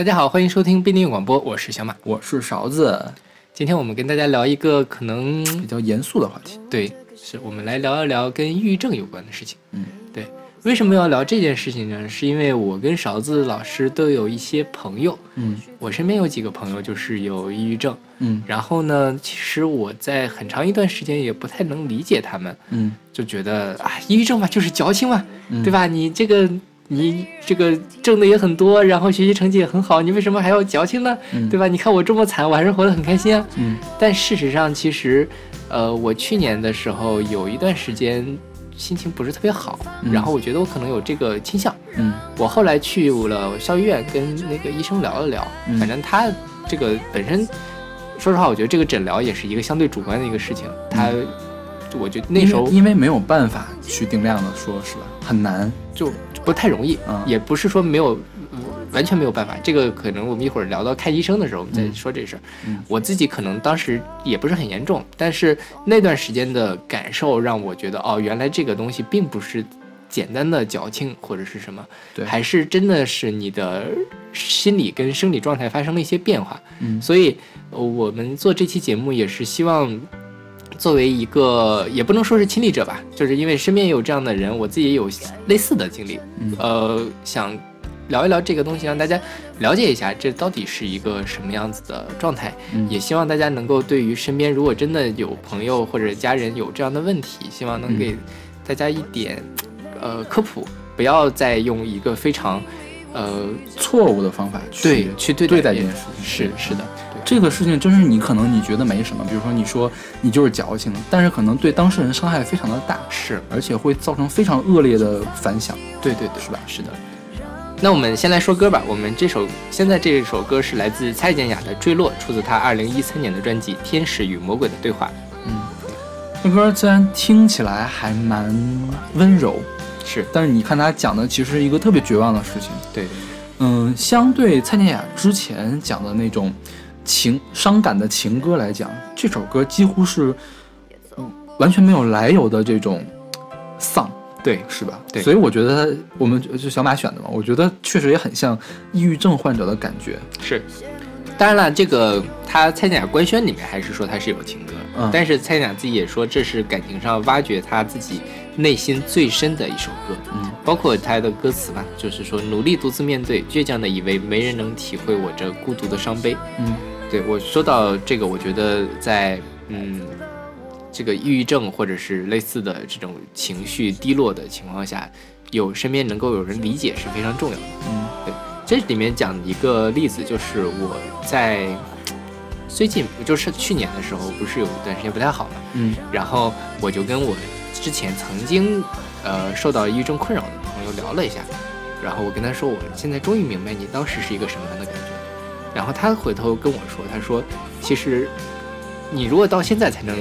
大家好，欢迎收听必定广播，我是小马，我是勺子。今天我们跟大家聊一个可能比较严肃的话题，对，是我们来聊一聊跟抑郁症有关的事情。嗯，对，为什么要聊这件事情呢？是因为我跟勺子老师都有一些朋友，嗯。我身边有几个朋友就是有抑郁症，嗯。然后呢，其实我在很长一段时间也不太能理解他们，嗯。就觉得啊，抑郁症嘛就是矫情嘛，嗯。对吧？你这个你这个挣的也很多，然后学习成绩也很好，你为什么还要矫情呢？嗯对吧？你看我这么惨，我还是活得很开心啊。嗯但事实上，其实，呃，我去年的时候有一段时间心情不是特别好，嗯然后我觉得我可能有这个倾向。嗯我后来去了校医院，跟那个医生聊了聊，嗯反正他这个本身，说实话，我觉得这个诊疗也是一个相对主观的一个事情。他，我觉得那时候因为因为没有办法去定量的说，是吧？很难。就不太容易，嗯也不是说没有。完全没有办法，这个可能我们一会儿聊到看医生的时候，我们再嗯说这事儿。嗯我自己可能当时也不是很严重，但是那段时间的感受让我觉得，哦，原来这个东西并不是简单的矫情或者是什么，对还是真的是你的心理跟生理状态发生了一些变化。嗯所以，呃我们做这期节目也是希望。作为一个也不能说是亲历者吧，就是因为身边也有这样的人，我自己也有类似的经历，嗯。呃，想聊一聊这个东西，让大家了解一下这到底是一个什么样子的状态。嗯。也希望大家能够对于身边如果真的有朋友或者家人有这样的问题，希望能嗯。给大家一点呃科普，不要再用一个非常呃错误的方法去对去对待这件事情。是是的，这个事情真是你可能你觉得没什么，比如说你说你就是矫情，但是可能对当事人伤害非常的大，是而且会造成非常恶劣的反响。对对对，是吧是的。那我们先来说歌吧。我们这首现在这首歌是来自蔡健雅的《坠落》，出自她二零一三年的专辑《天使与魔鬼的对话》。嗯，这歌虽然听起来还蛮温柔，是但是你看他讲的其实是一个特别绝望的事情。对，嗯，相对蔡健雅之前讲的那种情伤感的情歌来讲，这首歌几乎是嗯完全没有来由的这种丧，对，是吧？对所以我觉得我们就小马选的嘛，我觉得确实也很像抑郁症患者的感觉。是。当然了，这个他蔡健雅官宣里面还是说他是有情歌，嗯但是蔡健雅自己也说这是感情上挖掘他自己内心最深的一首歌。嗯包括他的歌词吧，就是说努力独自面对，倔强的以为没人能体会我这孤独的伤悲。嗯对我说到这个，我觉得在嗯这个抑郁症或者是类似的这种情绪低落的情况下，有身边能够有人理解是非常重要的。嗯对这里面讲一个例子，就是我在最近就是去年的时候，不是有一段时间不太好嘛，嗯然后我就跟我之前曾经呃受到抑郁症困扰的朋友聊了一下，然后我跟他说，我现在终于明白你当时是一个什么样的感觉。然后他回头跟我说，他说其实你如果到现在才能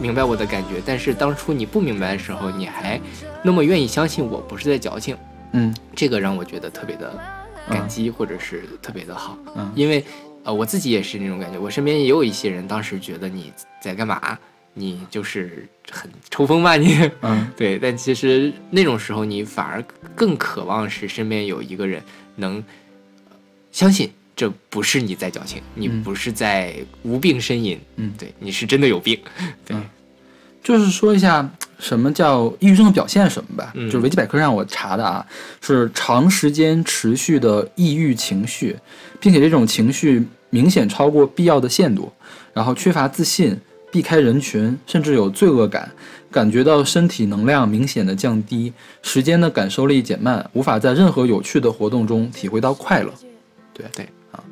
明白我的感觉，但是当初你不明白的时候，你还那么愿意相信我不是在矫情，嗯。这个让我觉得特别的感激，或者是特别的好。嗯。因为呃我自己也是那种感觉，我身边也有一些人当时觉得你在干嘛，你就是很抽风吧你。嗯。对，但其实那种时候你反而更渴望是身边有一个人能呃相信这不是你在矫情，你嗯不是在无病呻吟，嗯，对，你是真的有病。对，嗯就是说一下什么叫抑郁症的表现什么吧。嗯就是维基百科上我查的啊，是长时间持续的抑郁情绪，并且这种情绪明显超过必要的限度，然后缺乏自信，避开人群，甚至有罪恶感，感觉到身体能量明显的降低，时间的感受力减慢，无法在任何有趣的活动中体会到快乐。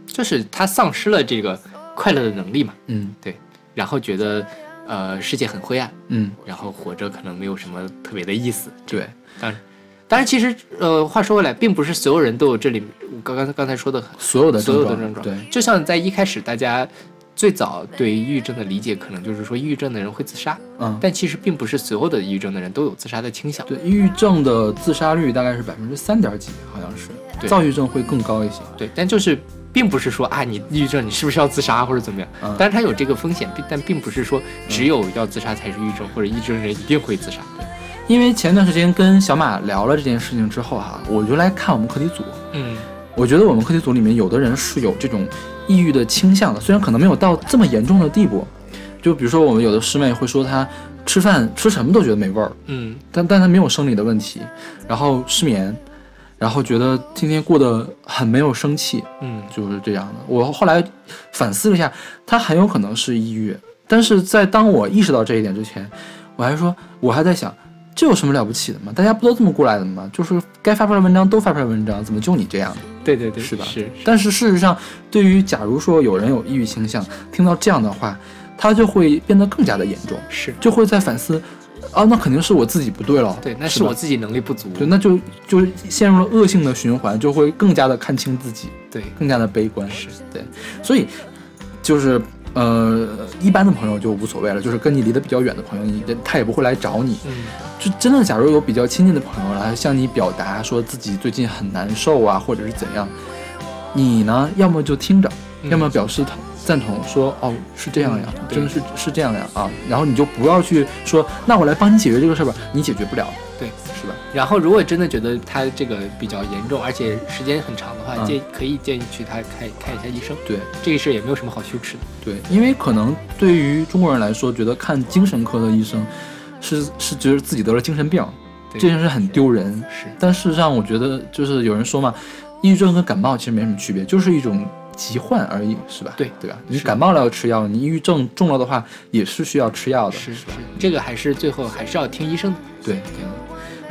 就是他丧失了这个快乐的能力嘛，嗯对然后觉得呃世界很灰暗，嗯，然后活着可能没有什么特别的意思。对，当然，当然，其实呃，话说回来，并不是所有人都有这里我刚刚刚才说的所有的所有症状，的症状。对，就像在一开始，大家最早对抑郁症的理解，可能就是说抑郁症的人会自杀，嗯。但其实并不是所有的抑郁症的人都有自杀的倾向。对，抑郁症的自杀率大概是百分之三点几，好像是。对躁郁症会更高一些。对，但就是并不是说啊，你抑郁症你是不是要自杀或者怎么样？嗯。当然它有这个风险，并但并不是说只有要自杀才是抑郁症，或者抑郁症人一定会自杀。因为前段时间跟小马聊了这件事情之后哈、我就来看我们课题组，嗯。我觉得我们课题组里面有的人是有这种抑郁的倾向的，虽然可能没有到这么严重的地步。就比如说我们有的师妹会说她吃饭吃什么都觉得没味儿，嗯。但但她没有生理的问题，然后失眠，然后觉得今天过得很没有生气，嗯就是这样的。我后来反思了一下，他很有可能是抑郁，但是在当我意识到这一点之前，我还说，我还在想，这有什么了不起的吗？大家不都这么过来的吗？就是该发出来文章都发出来文章，怎么就你这样的？对对对，是吧是，但是事实上，对于假如说有人有抑郁倾向，听到这样的话，他就会变得更加的严重，是就会在反思，啊，那肯定是我自己不对了。对，那是我自己能力不足。对，那就就陷入了恶性的循环，就会更加的看清自己，对，更加的悲观。是对，所以就是呃，一般的朋友就无所谓了，就是跟你离得比较远的朋友，你他也不会来找你。嗯就真的，假如有比较亲近的朋友来向你表达说自己最近很难受啊，或者是怎样，你呢，要么就听着，嗯要么表示同赞同，说哦是这样呀，嗯真的是是这样呀啊，然后你就不要去说，那我来帮你解决这个事儿吧，你解决不了，对，是吧？然后如果真的觉得他这个比较严重，而且时间很长的话，嗯建可以建议去他看看一下医生。对这个事儿也没有什么好羞耻的。对，因为可能对于中国人来说，觉得看精神科的医生是是觉得自己得了精神病，对这件事很丢人。是，但事实上，我觉得就是有人说嘛，抑郁症跟感冒其实没什么区别，就是一种疾患而已，是吧？对对吧？你是感冒了要吃药，你抑郁症重了的话也是需要吃药的，是是是？，这个还是最后还是要听医生的。对。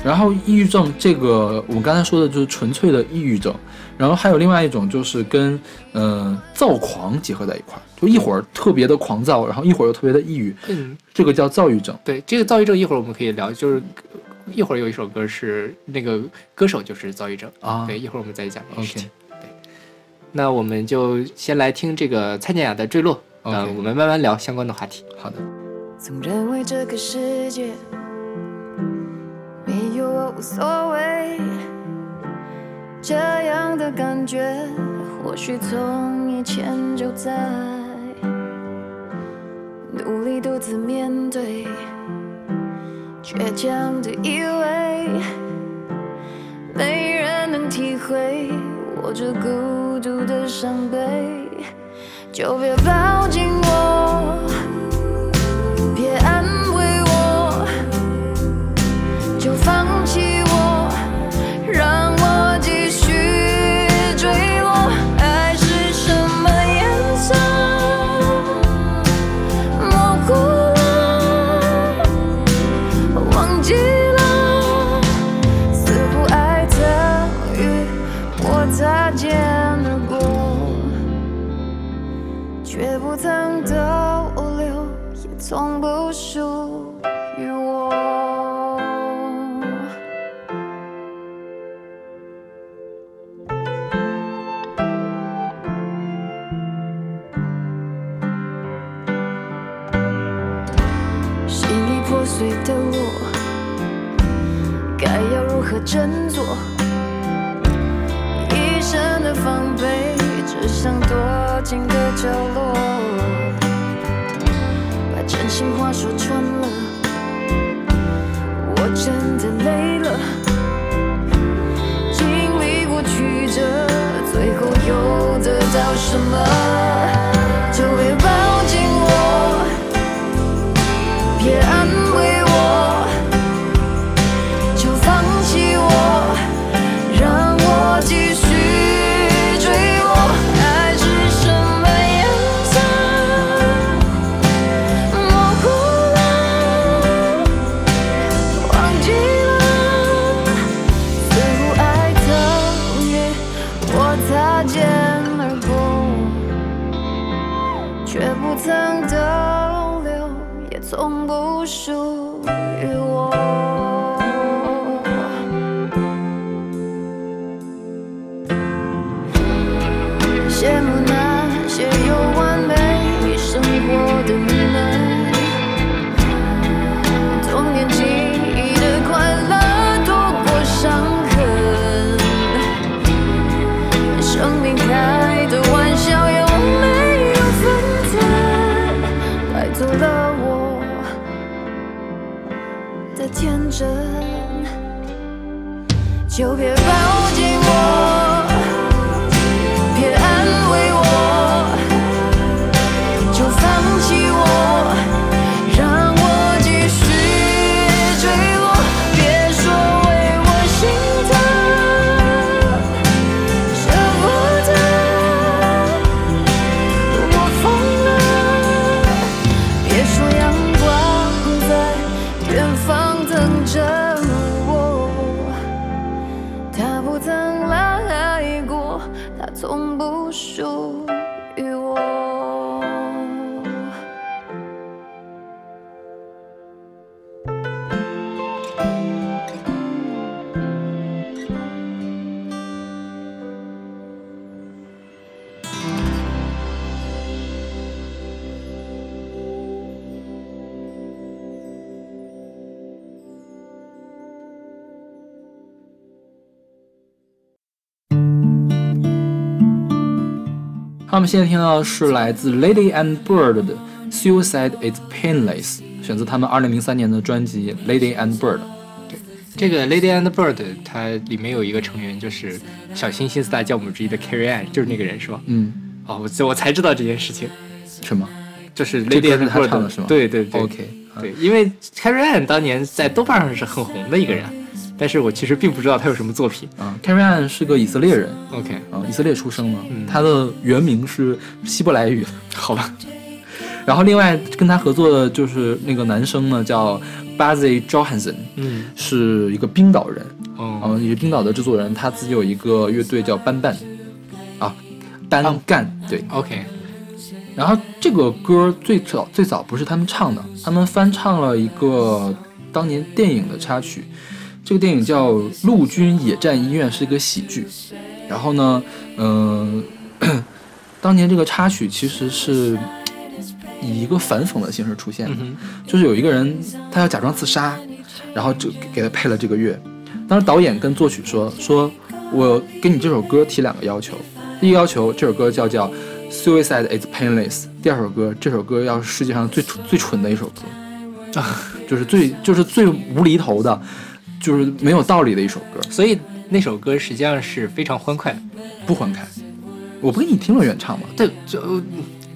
然后抑郁症这个，我们刚才说的就是纯粹的抑郁症，然后还有另外一种就是跟呃躁狂结合在一块儿，就一会儿特别的狂躁，然后一会儿又特别的抑郁，嗯，这个叫躁郁症。对，这个躁郁症一会儿我们可以聊，就是一会儿有一首歌是那个歌手就是躁郁症。啊对，一会儿我们再讲这个事 OK 情。对，那我们就先来听这个蔡健雅的《坠落》，呃我们慢慢聊相关的话题。好的，总认为这个世界没有我无所谓，这样的感觉或许从以前就在，努力独自面对，倔强的以为没人能体会我这孤独的伤悲，就别抱紧我。从他们现在听到的是来自 Lady and Bird 的《Suicide Is Painless》，选自他们2003年的专辑《Lady and Bird》。这个 Lady and Bird 它里面有一个成员就是小清新四大教母之一的 Carrie Ann，就是那个人是吧？嗯，哦，我我才知道这件事情，什么就是 Lady and Bird 唱的是吗对对对？OK，啊对，因为 Carrie Ann 当年在豆瓣上是很红的一个人，但是我其实并不知道他有什么作品。啊，Carrie Ann 是个以色列人。OK，啊，以色列出生的，嗯。他的原名是希伯来语。好吧，然后另外跟他合作的就是那个男生呢，叫 Bazi Johansson，嗯，是一个冰岛人，哦，嗯，也是冰岛的制作人，他自己有一个乐队叫班班，啊，班干，对。OK，然后这个歌最早最早不是他们唱的，他们翻唱了一个当年电影的插曲。这个电影叫《陆军野战医院》，是一个喜剧。然后呢，嗯、当年这个插曲其实是以一个反讽的形式出现的，嗯就是有一个人他要假装自杀，然后就给他配了这个乐。当时导演跟作曲说说，我给你这首歌提两个要求，第一个要求这首歌叫叫 Suicide is Painless，第二首歌这首歌要是世界上最最蠢的一首歌，啊，就是最就是最无厘头的，就是没有道理的一首歌，所以那首歌实际上是非常欢快的，不欢快。我不给你听了原唱吗？对，就呃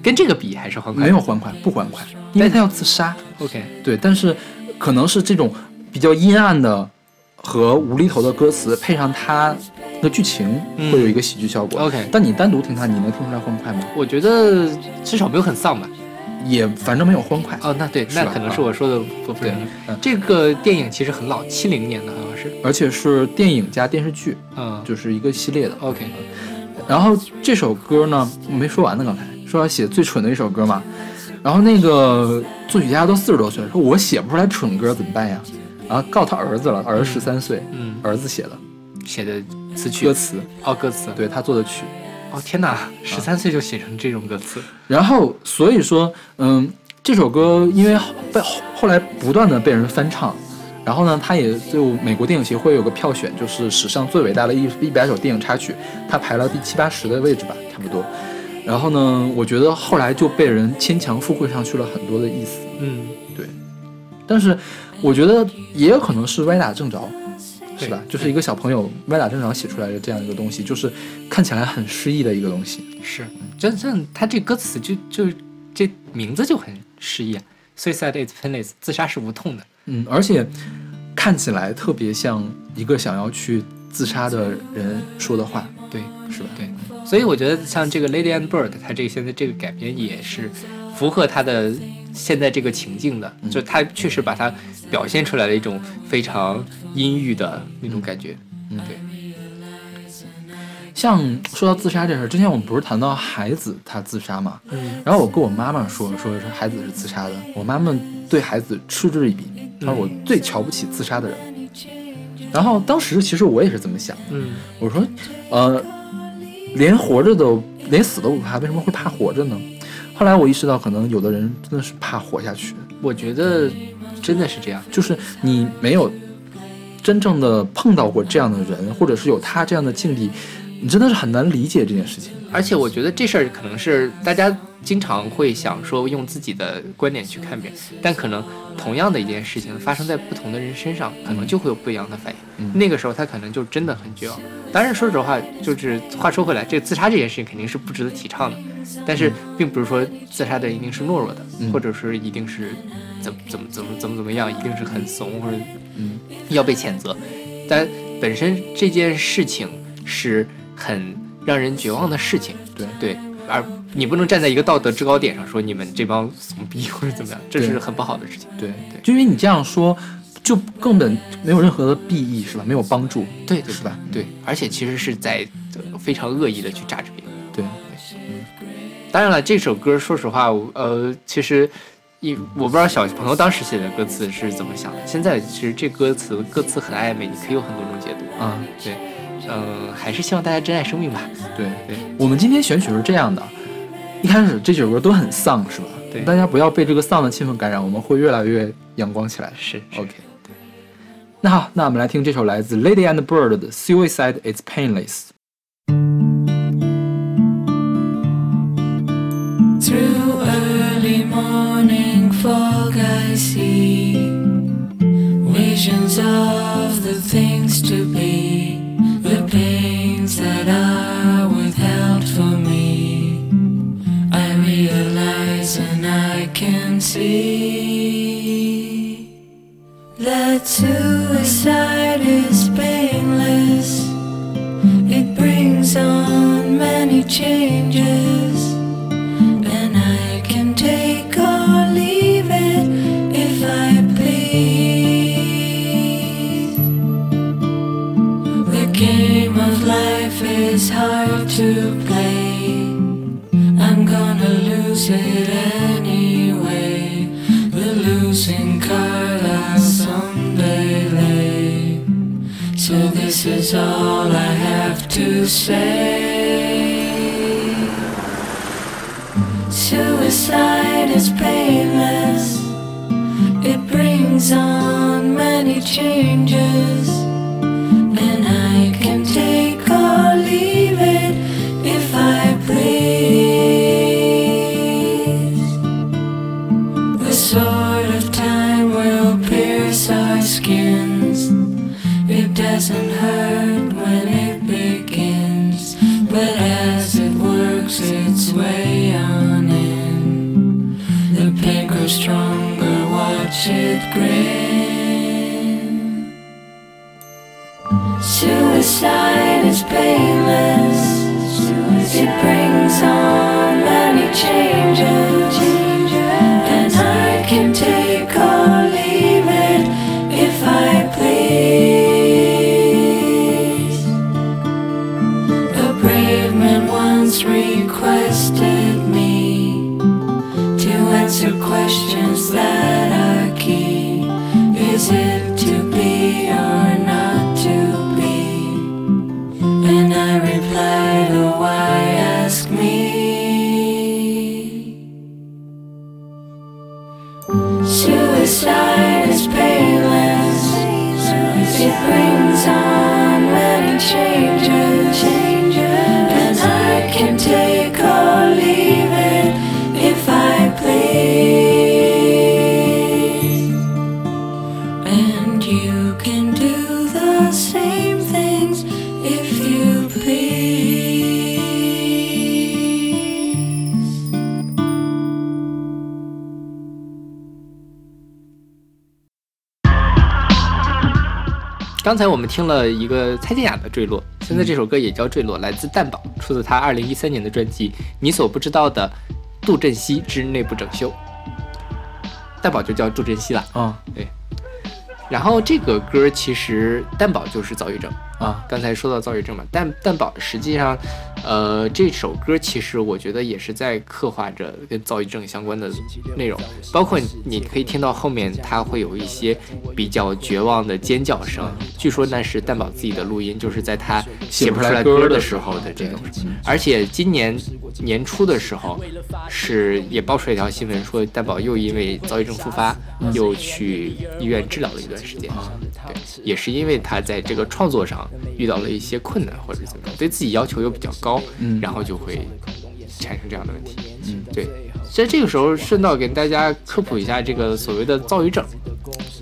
跟这个比还是欢快，没有欢快，不欢快，因为他要自杀。OK，对，但是可能是这种比较阴暗的和无厘头的歌词，配上他的剧情，嗯会有一个喜剧效果。OK 但你单独听它，你能听出来欢快吗？我觉得至少没有很丧吧。也反正没有欢快。哦，那对，那可能是我说的不不对这个电影其实很老，七零年的好像是。而且是电影加电视剧，嗯，就是一个系列的。OK，然后这首歌呢，我没说完呢，刚才说要写最蠢的一首歌嘛。然后那个作曲家都四十多岁，说我写不出来蠢歌怎么办呀？然后告他儿子了，儿子十三岁，嗯，儿子写的写的词曲歌词，哦，歌词。对他做的曲。哦，天哪，十三岁就写成这种歌词。然后所以说，嗯，这首歌因为被后后来不断的被人翻唱，然后呢，它也就美国电影协会有个票选，就是史上最伟大的一一百首电影插曲，它排了第七八十的位置吧，差不多。然后呢，我觉得后来就被人牵强附会上去了很多的意思，嗯，对但是我觉得也有可能是歪打正着，是吧？就是一个小朋友歪打正着写出来的这样一个东西，就是看起来很诗意的一个东西。是，真正他这歌词就就这名字就很诗意啊。Suicide is painless，自杀是无痛的。嗯，而且看起来特别像一个想要去自杀的人说的话，对，是吧？对，所以我觉得像这个 Lady and Bird，它这个现在这个改编也是符合它的现在这个情境的，就它确实把它表现出来了一种非常阴郁的那种感觉。嗯对，像说到自杀这事儿，之前我们不是谈到孩子他自杀嘛？嗯然后我跟我妈妈说，说是孩子是自杀的，我妈妈对孩子嗤之以鼻，她说我最瞧不起自杀的人。然后当时其实我也是这么想的，嗯我说，呃，连活着都连死都不怕，为什么会怕活着呢？后来我意识到，可能有的人真的是怕活下去，我觉得真的是这样。就是你没有真正的碰到过这样的人，或者是有他这样的境地，你真的是很难理解这件事情。而且我觉得这事儿可能是大家经常会想说用自己的观点去看别人，但可能同样的一件事情发生在不同的人身上，可能就会有不一样的反应。嗯那个时候他可能就真的很绝望。当然，说实话，就是话说回来，这个自杀这件事情肯定是不值得提倡的，但是并不是说自杀的人一定是懦弱的，嗯或者是一定是怎么怎么怎么怎么怎么样，一定是很怂或者嗯要被谴责。但本身这件事情是很让人绝望的事情，对对，而你不能站在一个道德制高点上说你们这帮怂逼或者怎么样，这是很不好的事情。对对，就因为你这样说，就根本没有任何的裨益，是吧？没有帮助，对对是吧？对，而且其实是在呃非常恶意的去榨汁别人。对，嗯当然了，这首歌说实话，呃，其实一我不知道小朋友当时写的歌词是怎么想的。现在其实这歌词歌词很暧昧，你可以有很多种解读。啊，对，嗯、还是希望大家珍爱生命吧。对对，我们今天选曲是这样的，一开始这几首歌都很丧，是吧？对大家不要被这个丧的气氛感染，我们会越来越阳光起来。是是 OK，那好，那我们来听这首来自 Lady and Bird 的《Suicide Is Painless》。See visions of the things to be, the pains that are withheld for me. I realize and I can see that suicide is is all I have to say. Suicide is painless. It brings on many changes. Grin. Suicide is painless. It brings on many changes, Suicide is painless. It brings on many changes. 刚才我们听了一个蔡健雅的《坠落》，现在这首歌也叫《坠落》，来自蛋宝，出自他二零一三年的专辑《你所不知道的杜振熙之内部整修》。蛋宝就叫杜振熙了。嗯，对然后这个歌其实蛋宝就是躁郁症。啊刚才说到躁郁症嘛，但但宝实际上，呃，这首歌其实我觉得也是在刻画着跟躁郁症相关的内容，包括你可以听到后面他会有一些比较绝望的尖叫声，据说那是蛋宝自己的录音，就是在他写不出来歌的时候的这种。而且今年年初的时候，是也爆出来一条新闻，说蛋宝又因为躁郁症复发，又去医院治疗了一段时间。对，也是因为他在这个创作上遇到了一些困难或者怎么样，对自己要求又比较高，嗯然后就会产生这样的问题。嗯，对。在这个时候，顺道给大家科普一下这个所谓的躁郁症。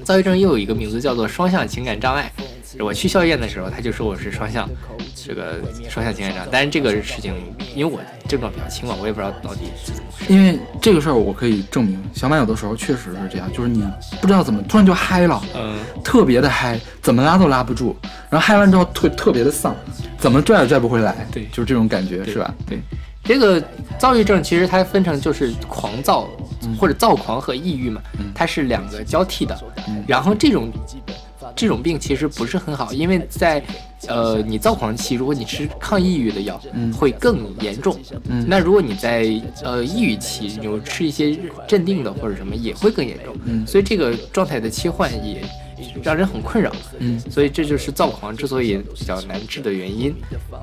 躁郁症又有一个名字叫做双向情感障碍。我去校医院的时候，他就说我是双向，这个双向情感障碍。但是这个事情，因为我症状比较轻嘛，我也不知道到底是怎么回事。因为这个事儿我可以证明，小马有的时候确实是这样，就是你不知道怎么突然就嗨了，嗯，特别的嗨，怎么拉都拉不住，然后嗨完之后特特别的丧，怎么拽也拽不回来，对就是这种感觉，是吧？对，这个躁郁症其实它分成就是狂躁或者躁狂和抑郁嘛，它是两个交替的。然后这种这种病其实不是很好，因为在呃你躁狂期，如果你吃抗抑郁的药，嗯。会更严重。嗯。那如果你在呃抑郁期，你有吃一些镇定的或者什么，也会更严重。嗯。所以这个状态的切换也让人很困扰。嗯。所以这就是躁狂之所以比较难治的原因。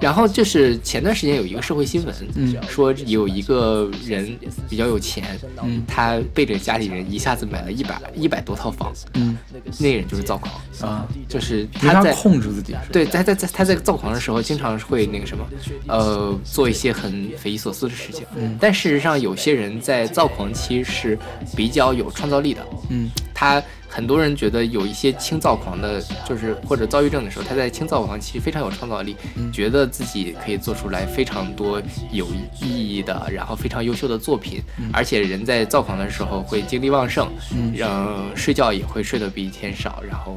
然后就是前段时间有一个社会新闻，嗯。说有一个人比较有钱，嗯。他背着家里人一下子买了一百一百多套房，嗯。那个人就是躁狂，啊，就是他在控制自己，对，他在在他在躁狂的时候，经常会那个什么，呃，做一些很匪夷所思的事情。嗯但事实上，有些人在躁狂期是比较有创造力的。嗯他很多人觉得有一些轻躁狂的，就是或者躁郁症的时候，他在轻躁狂期非常有创造力，嗯觉得自己可以做出来非常多有意义的，然后非常优秀的作品。而且人在躁狂的时候会精力旺盛，嗯让睡觉也会睡得比以前少，然后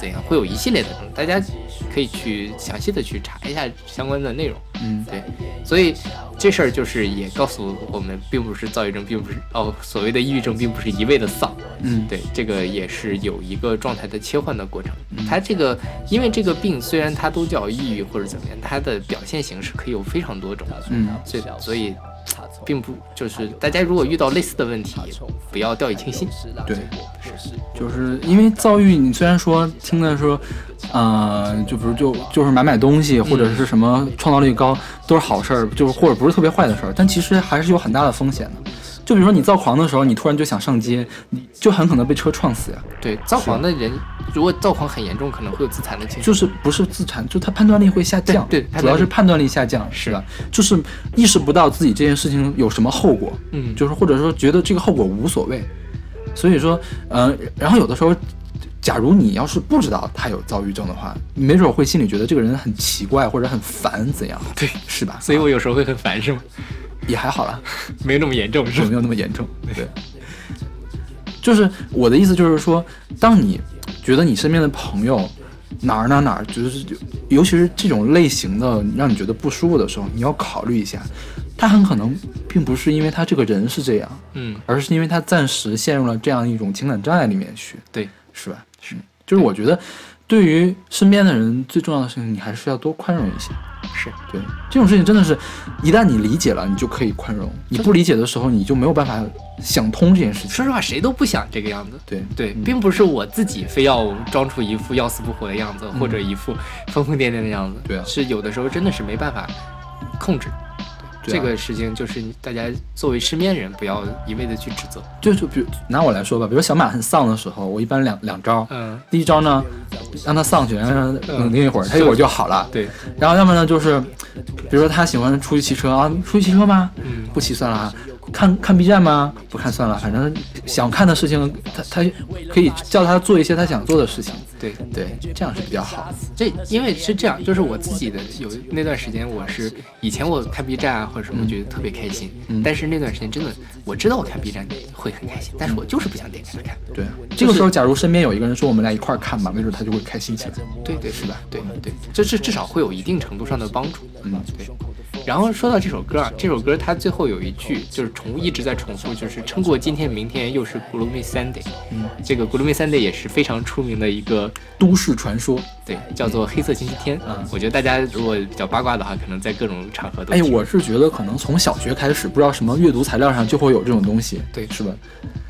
怎样会有一系列的，大家可以去详细的去查一下相关的内容。嗯对，所以这事儿就是也告诉我们，并不是躁郁症，并不是哦，所谓的抑郁症，并不是一味的丧。嗯对，这个也是有一个状态的切换的过程。它这个，因为这个病虽然它都叫抑郁或者怎么样，它的表现形式可以有非常多种。嗯所以所以，并不就是大家如果遇到类似的问题，不要掉以轻心。对，就是因为遭遇，你虽然说听的说，呃，就比如就就是买买东西或者是什么创造力高都是好事儿，就是或者不是特别坏的事儿，但其实还是有很大的风险的。就比如说你躁狂的时候，你突然就想上街，你就很可能被车撞死呀。对，躁狂的人，如果躁狂很严重，可能会有自残的倾向。就是不是自残，就他判断力会下降，对主要是判断力下降，是吧？就是意识不到自己这件事情有什么后果，嗯就是或者说觉得这个后果无所谓，所以说，呃，然后有的时候，假如你要是不知道他有躁郁症的话，没准会心里觉得这个人很奇怪或者很烦，怎样？对，是吧？所以我有时候会很烦，是吗？也还好啦，没有那么严重？是没有那么严重，对。就是我的意思，就是说，当你觉得你身边的朋友哪儿哪儿哪儿，就是尤其是这种类型的让你觉得不舒服的时候，你要考虑一下，他很可能并不是因为他这个人是这样，嗯，而是因为他暂时陷入了这样一种情感障碍里面去，对，是吧？是，就是我觉得对于身边的人最重要的事情，你还是要多宽容一些。是对这种事情，真的是一旦你理解了，你就可以宽容；你不理解的时候，你就没有办法想通这件事情。说实话，谁都不想这个样子。对对，并不是我自己非要装出一副要死不活的样子，或者一副疯疯癫癫的样子。对啊是有的时候真的是没办法控制。这个事情就是大家作为身边人，不要一味的去指责。就就比如拿我来说吧，比如小马很丧的时候，我一般两两招。嗯，第一招呢，让他丧去，然后让他冷静一会儿，他一会儿就好了。对，然后要么呢，就是比如说他喜欢出去骑车啊，出去骑车吗？嗯不骑算了啊。看看 B 站吗？不看算了，反正想看的事情，他他可以叫他做一些他想做的事情。对对，这样是比较好的。这因为是这样，就是我自己的有那段时间，我是以前我看 B 站啊或者什么，我觉得特别开心。嗯但是那段时间真的，我知道我看 B 站会很开心，但是我就是不想点开来看。对，这个时候假如身边有一个人说我们俩一块儿看吧，没准他就会开心起来。对对是吧？对对，这至至少会有一定程度上的帮助。嗯，对。然后说到这首歌啊，这首歌它最后有一句就是重一直在重复，就是撑过今天，明天又是 Gloomy Sunday。嗯，这个 Gloomy Sunday 也是非常出名的一个，都市传说。对，叫做黑色星期天。嗯我觉得大家如果比较八卦的话，可能在各种场合都哎，我是觉得可能从小学开始，不知道什么阅读材料上就会有这种东西，对是吧？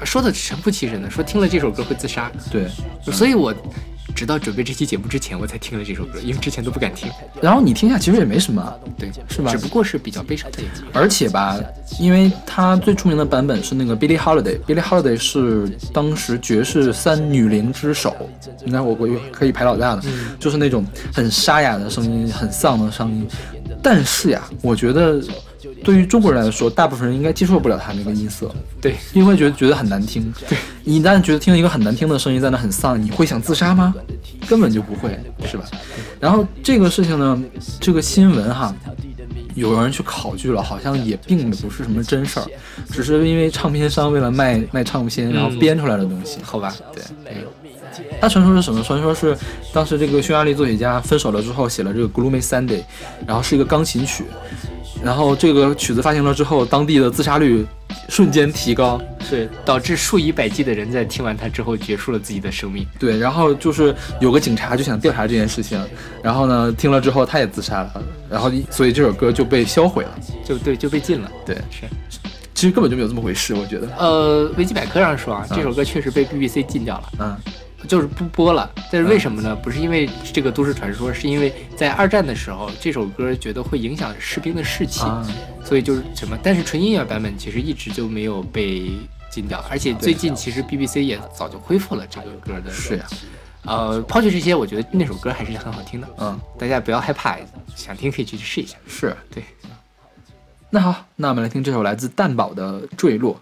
说的神乎其神的，说听了这首歌会自杀，对。所以我直到准备这期节目之前，我才听了这首歌，因为之前都不敢听。然后你听一下，其实也没什么，对，是吧只不过是比较悲伤的一集。而且吧，因为它最出名的版本是那个 Billie Holiday，Billie Holiday 是当时爵士三女伶之首，应该我我可以排老大的，就是那种很沙哑的声音，很丧的声音。但是呀，我觉得对于中国人来说，大部分人应该接受不了他那个音色，对，因为觉得觉得很难听。对，你一旦觉得听了一个很难听的声音在那很丧，你会想自杀吗？根本就不会，是吧？然后这个事情呢，这个新闻哈，有人去考据了，好像也并不是什么真事儿，只是因为唱片商为了卖卖唱片，然后编出来的东西，好吧？对，对。他传说是什么？传说是当时这个匈牙利作曲家分手了之后写了这个《Gloomy Sunday》，然后是一个钢琴曲，然后这个曲子发行了之后，当地的自杀率瞬间提高。是导致数以百计的人在听完它之后结束了自己的生命。对，然后就是有个警察就想调查这件事情，然后呢，听了之后他也自杀了，然后所以这首歌就被销毁了。就对，就被禁了。对，是。其实根本就没有这么回事，我觉得。呃，维基百科上说啊，嗯这首歌确实被 BBC 禁掉了，嗯就是不播了。但是为什么呢？不是因为这个都市传说，是因为在二战的时候，这首歌觉得会影响士兵的士气，啊，所以就是什么？但是纯音乐版本其实一直就没有被禁掉，而且最近其实 BBC 也早就恢复了这个歌的。是呀，呃，抛去这些，我觉得那首歌还是很好听的，嗯，大家不要害怕，想听可以去试一下。是。对，那好，那我们来听这首来自蛋堡的《坠落》。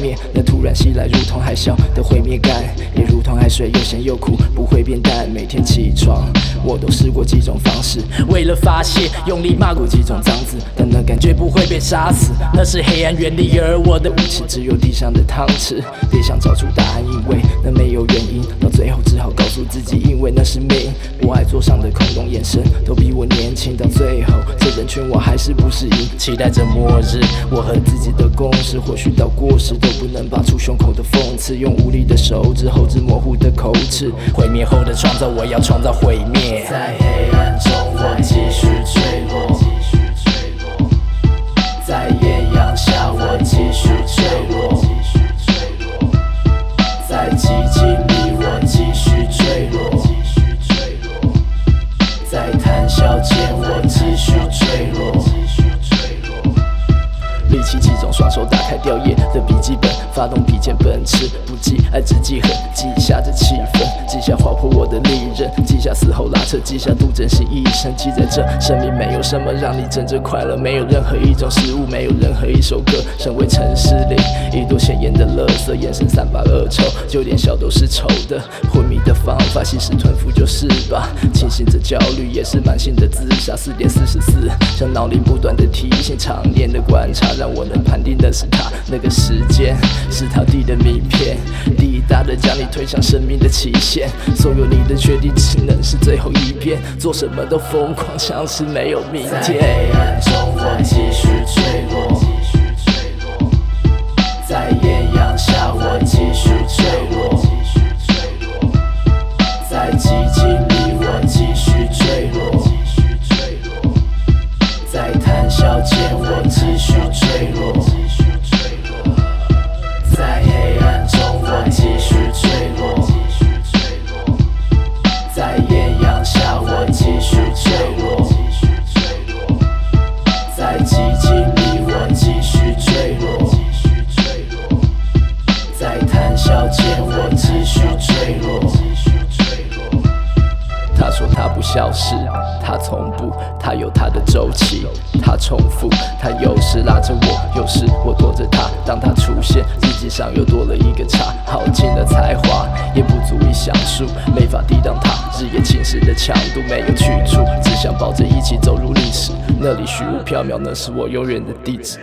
面。那突然袭来，如同海啸的毁灭感，水，又咸又苦，不会变淡。每天起床，我都试过几种方式，为了发泄，用力骂过几种脏字，但那感觉不会被杀死。那是黑暗原理，而我的武器只有地上的汤匙。别想找出答案，因为那没有原因。到最后只好告诉自己，因为那是命。我爱桌上的恐龙眼神，都比我年轻。到最后，这人群我还是不适应，期待着末日。我和自己的共识，或许到过时都不能拔出胸口的讽刺，用无力的手指后置模糊的口齿。毁灭后的创造，我要创造毁灭。在黑暗中，我继续坠落。在艳阳下，我继续坠落。在寂静里，我继续坠落。在谈笑间，我继续坠落。双手打开掉页的笔记本，发动笔尖奔驰，不记爱只记恨，记下这气氛，记下划破我的利刃，记下死后拉扯，记下杜真心一生，记在这生命没有什么让你真正快乐，没有任何一种食物，没有任何一首歌，身为城市里一朵鲜艳的乐色，眼神散发恶臭，就连笑都是丑的，昏迷的方法吸食吞服就是吧，清醒着焦虑也是满心的自杀，四点四十四，像脑里不断的提醒，常年的观察让我能判定的是他那个时间是他递的名片，滴答的将你推向生命的期限，所有你的决定只能是最后一遍，做什么都疯狂，像是没有明天。在黑暗中，我继续坠落。在艳阳下，我继续坠落。在寂静里，我继续坠落。谈笑间，我继续坠落。在黑暗中，我继续坠落。在艳阳下，我继续坠落。在寂静里，我继续坠落。在谈笑间，我继续坠落。他说他不消失，他从不，他有他的周期，他重复，他有时拉着我，有时我拖着他。当他出现，日记上又多了一个叉。耗尽了才华，也不足以详述，没法抵挡他日夜侵蚀的强度，没有去处，只想抱着一起走入历史。那里虚无缥缈，那是我永远的地址。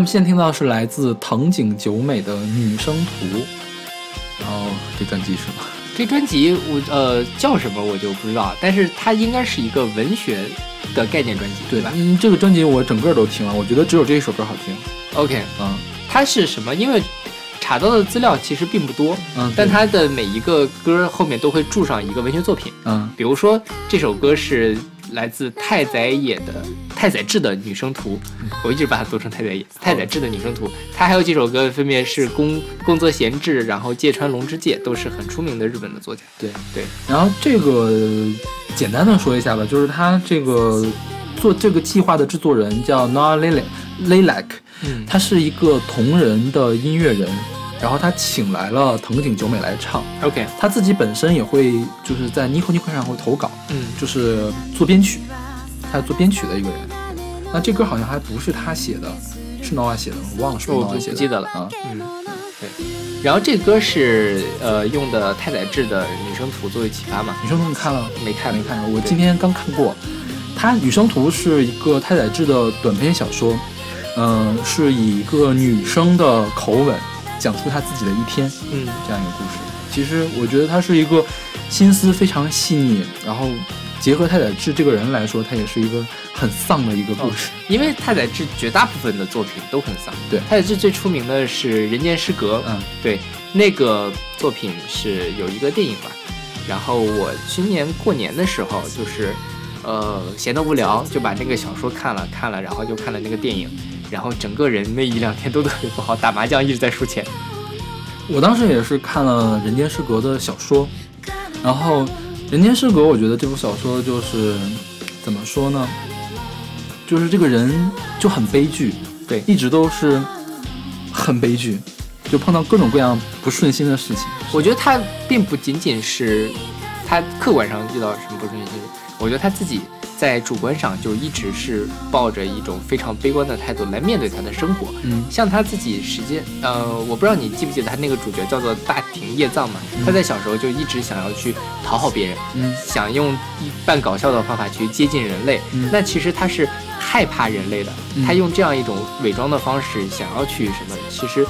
们现在听到是来自藤井久美的《女生图》，然后这专辑是吗？这专辑我呃叫什么我就不知道，但是它应该是一个文学的概念专辑，对吧嗯，这个专辑我整个都听了，我觉得只有这一首歌好听。？OK，嗯它是什么？因为查到的资料其实并不多，嗯，但它的每一个歌后面都会注上一个文学作品。嗯比如说这首歌是来自太宰野的太宰治的《女生图》，我一直把它读成太宰野太宰治的《女生图》。他还有几首歌分别是宫宫泽贤治，然后芥川龙之介，都是很出名的日本的作家。对。对，然后这个简单的说一下吧，就是他这个做这个计划的制作人叫 Noah Lilac Lilac，嗯。他是一个同人的音乐人，然后他请来了藤井久美来唱，，OK，他自己本身也会就是在 Nico Nico 上会投稿，嗯，就是做编曲，他是做编曲的一个人。那这歌好像还不是他写的，是 Noah 写的，我忘了是不是我不 Noah 写的，不记得了啊。嗯，对。然后这歌是呃用的太宰治的《女生图》作为启发嘛？女生图你看了？没看没看，我今天刚看过。它《女生图》是一个太宰治的短篇小说，嗯、是以一个女生的口吻讲述她自己的一天嗯这样一个故事。其实我觉得它是一个心思非常细腻，然后结合太宰治这个人来说，他也是一个很丧的一个故事。因为太宰治绝大部分的作品都很丧。对太宰治最出名的是《人间失格》，嗯，对，那个作品是有一个电影吧。然后我今年过年的时候，就是呃闲得无聊，就把那个小说看了看了，然后就看了那个电影，然后整个人那一两天都特别不好，打麻将一直在输钱。我当时也是看了《人间失格》的小说，然后《人间失格》，我觉得这部小说就是怎么说呢，就是这个人就很悲剧，对一直都是很悲剧，就碰到各种各样不顺心的事情。我觉得他并不仅仅是他客观上遇到什么不顺心，我觉得他自己在主观上就一直是抱着一种非常悲观的态度来面对他的生活。嗯像他自己时间，呃，我不知道你记不记得他那个主角叫做大庭叶藏嘛？他在小时候就一直想要去讨好别人，嗯想用一半搞笑的方法去接近人类。嗯那其实他是害怕人类的，嗯他用这样一种伪装的方式想要去什么，其实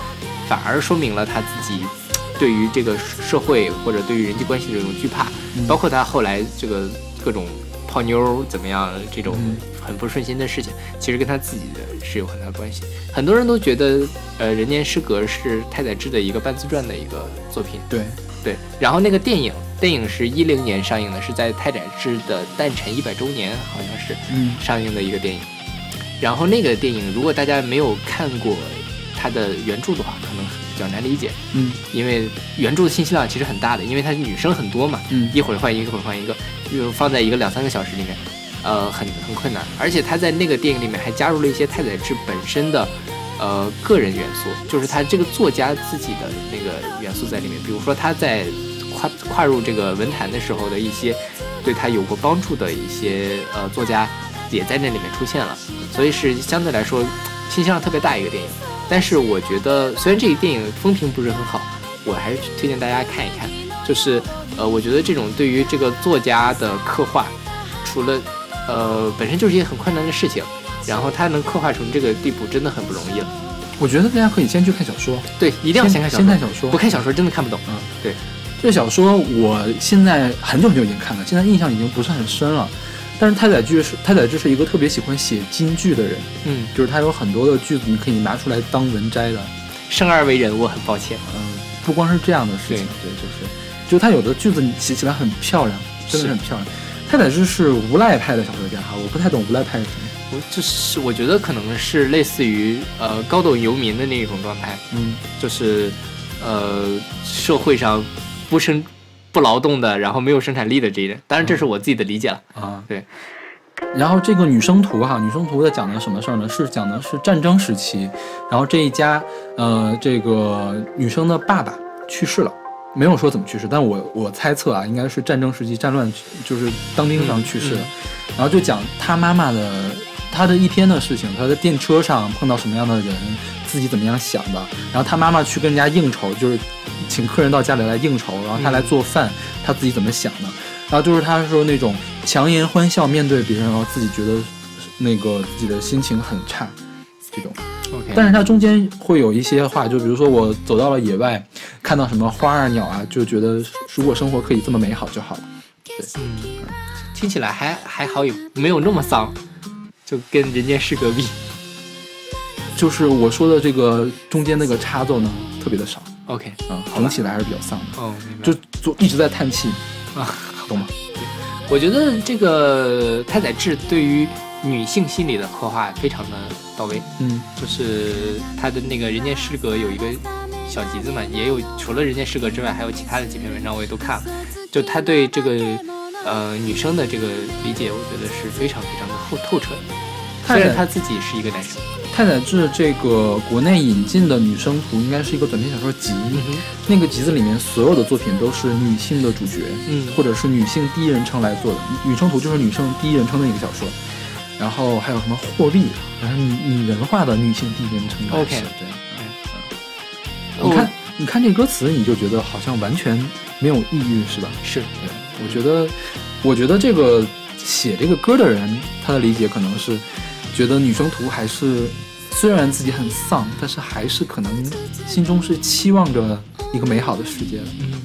反而说明了他自己对于这个社会或者对于人际关系的这种惧怕，嗯包括他后来这个各种泡妞怎么样这种嗯很不顺心的事情，其实跟他自己的是有很大关系。很多人都觉得，呃，《人间失格》是太宰治的一个半自传的一个作品。对，对，然后那个电影，电影是一零年上映的，是在太宰治的诞辰一百周年，好像是嗯上映的一个电影。然后那个电影，如果大家没有看过它的原著的话，可能比较难理解，嗯因为原著的信息量其实很大的，因为它女生很多嘛，嗯一会儿换一个，一会儿换一个，就放在一个两三个小时里面，呃，很很困难。而且他在那个电影里面还加入了一些太宰治本身的呃个人元素，就是他这个作家自己的那个元素在里面。比如说他在跨跨入这个文坛的时候的一些对他有过帮助的一些呃作家也在那里面出现了，所以是相对来说信息量特别大一个电影。但是我觉得，虽然这个电影风评不是很好，我还是推荐大家看一看。就是呃，我觉得这种对于这个作家的刻画，除了呃本身就是一件很困难的事情，然后他能刻画成这个地步，真的很不容易了。我觉得大家可以先去看小说，对，一定要先看小说，先看小说不看小说真的看不懂。嗯对，这小说我现在很久很久已经看了，现在印象已经不是很深了。但是太宰治是太宰治是一个特别喜欢写金句的人，嗯，就是他有很多的句子你可以拿出来当文摘的。生而为人，我很抱歉。嗯，不光是这样的事情，对，就是，就他有的句子你写起来很漂亮，真的是很漂亮。太宰治是无赖派的小说家哈，我不太懂无赖派是什么。我就是我觉得可能是类似于呃高等游民的那种状态，嗯就是呃社会上不生不劳动的，然后没有生产力的这一类。当然这是我自己的理解了。啊，对。然后这个女生图哈，女生图在讲的什么事儿呢？是讲的是战争时期，然后这一家呃这个女生的爸爸去世了。没有说怎么去世，但我我猜测啊，应该是战争时期战乱，就是当兵上去世的。嗯然后就讲他妈妈的他的一天的事情，他在电车上碰到什么样的人，自己怎么样想的。然后他妈妈去跟人家应酬，就是请客人到家里来应酬，然后他来做饭，他自己怎么想的。然后就是他说那种强颜欢笑面对别人，然后自己觉得那个自己的心情很差，这种。但是它中间会有一些话，就比如说我走到了野外，看到什么花啊鸟啊，就觉得如果生活可以这么美好就好了。对听起来还还好，有没有那么丧，就跟《人间失格》比。就是我说的这个中间那个插奏呢，特别的少 OK，嗯，整起来还是比较丧的，哦，明白。就就一直在叹气，啊，懂吗？我觉得这个太宰治对于女性心理的刻画非常的到位，嗯就是他的那个《人间失格》有一个小集子嘛，也有除了《人间失格》之外，还有其他的几篇文章我也都看了。就他对这个呃女生的这个理解，我觉得是非常非常的透透彻的。太宰虽然他自己是一个男生，太宰治这个国内引进的女生图应该是一个短篇小说集，嗯那个集子里面所有的作品都是女性的主角，嗯或者是女性第一人称来做的。女生图就是女生第一人称的一个小说，然后还有什么霍利，然后拟拟人化的女性第一人称的 OK 对，嗯嗯。你看你看这歌词，你就觉得好像完全没有抑郁，是吧？是。对，我觉得，我觉得这个写这个歌的人，他的理解可能是觉得女生图还是虽然自己很丧，但是还是可能心中是期望着一个美好的世界的。嗯，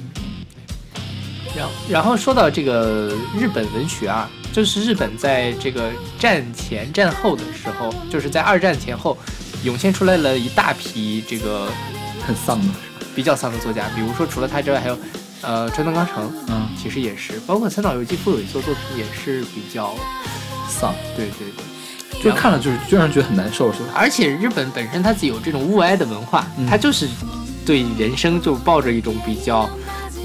然后然后说到这个日本文学啊，就是日本在这个战前战后的时候，就是在二战前后，涌现出来了一大批这个很丧的，比较丧的作家，比如说除了他之外，还有呃川端康成，嗯，其实也是，包括三岛由纪夫有一作作品也是比较，丧，对对对，就看了就是就让人觉得很难受，是吧？而且日本本身它自己有这种物哀的文化，嗯它就是对人生就抱着一种比较，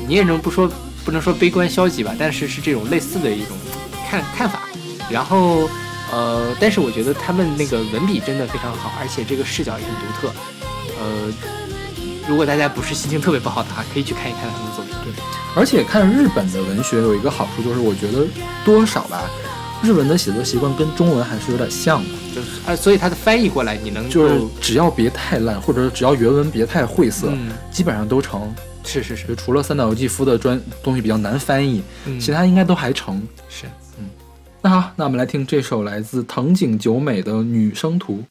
你也能不说不能说悲观消极吧，但是是这种类似的一种看看法。然后呃，但是我觉得他们那个文笔真的非常好，而且这个视角也很独特。呃，如果大家不是心情特别不好的话，可以去看一看他们的作品。对，而且看日本的文学有一个好处，就是我觉得多少吧，日文的写作习惯跟中文还是有点像的，就是啊，所以它的翻译过来，你能就是只要别太烂，或者只要原文别太晦涩，嗯，基本上都成。是是是就除了三岛由纪夫的专东西比较难翻译，嗯其他应该都还成。是。嗯那好，那我们来听这首来自藤井久美的《女生图》。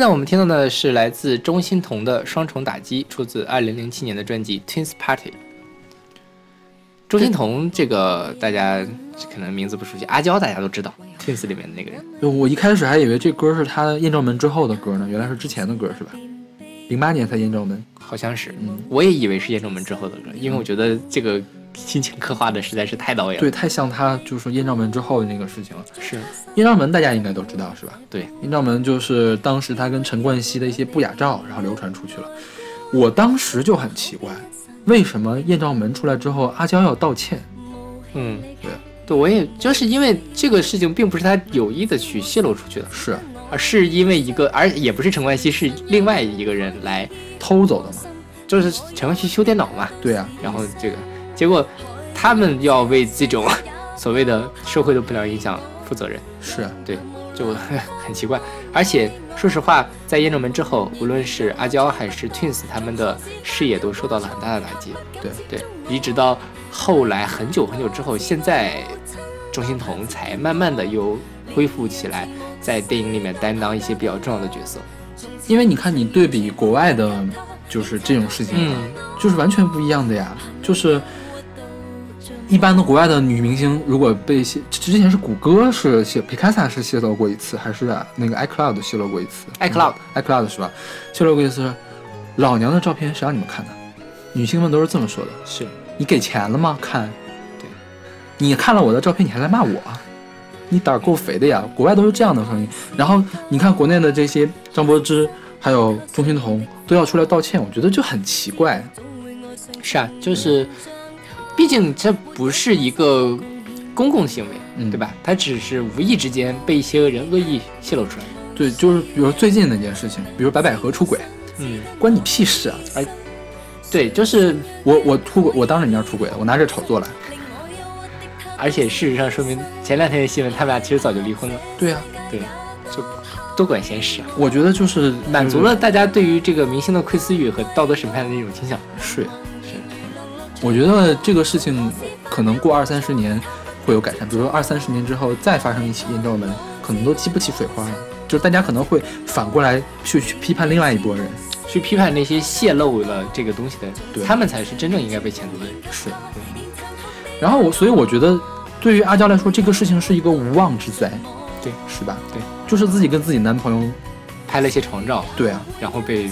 在我们听到的是来自钟欣桐的《双重打击》，出自2007年的专辑《Twins Party》。钟欣桐这个大家可能名字不熟悉，阿娇大家都知道，Twins 里面的那个人。我一开始还以为这歌是他艳照门之后的歌呢，原来是之前的歌是吧？零八年才艳照门，好像是，嗯我也以为是艳照门之后的歌，因为我觉得这个心情刻画的实在是太到位了。对，，太像他就是说艳照门之后的那个事情了。是，艳照门大家应该都知道是吧？对，艳照门就是当时他跟陈冠希的一些不雅照，然后流传出去了。我当时就很奇怪，为什么艳照门出来之后，阿娇要道歉？嗯，对，对，我也就是因为这个事情并不是他有意的去泄露出去的，是而是因为一个，而也不是陈冠希，是另外一个人来，偷走的嘛？就是陈冠希修电脑嘛，对啊，然后这个结果他们要为这种 所谓的社会的不良影响负责任，是对，就 很奇怪。而且说实话，在艳照门之后，无论是阿娇还是 Twins，他们的事业都受到了很大的打击。对对，一直到后来很久很久之后，现在钟欣桐才慢慢的又恢复起来，在电影里面担当一些比较重要的角色。因为你看你对比国外的，就是这种事情，嗯，就是完全不一样的呀。就是一般的国外的女明星，如果被泄，之前是谷歌是泄，皮卡萨是泄露过一次，还是、啊、那个 iCloud 泄露过一次 iCloud 嗯 iCloud 是吧？泄露过一次，老娘的照片谁让你们看的？女星们都是这么说的。是你给钱了吗？看，对，你看了我的照片，你还来骂我，你胆儿够肥的呀！国外都是这样的声音。然后你看国内的这些张柏芝，还有钟欣桐都要出来道歉，我觉得就很奇怪。是啊，就是，毕竟这不是一个公共行为，嗯对吧？他只是无意之间被一些人恶意泄露出来。对，就是比如最近那件事情，比如白百合出轨，嗯，关你屁事啊！对，就是，我我出轨，我当着你面出轨了，我拿这炒作来。而且事实上说明前两天的新闻，他们俩其实早就离婚了。对啊、对，就多管闲事啊，我觉得就是满足了大家对于这个明星的窥私欲和道德审判的那种倾向。是是，我觉得这个事情可能过二三十年会有改善，比如说二三十年之后再发生一起艳照门，可能都激不起水花了。就是大家可能会反过来去去批判另外一拨人，去批判那些泄露了这个东西的对人，他们才是真正应该被谴责的人。是。然后我所以我觉得，对于阿娇来说，这个事情是一个无妄之灾，对，是吧？对，就是自己跟自己男朋友，拍了一些床照，对啊，然后被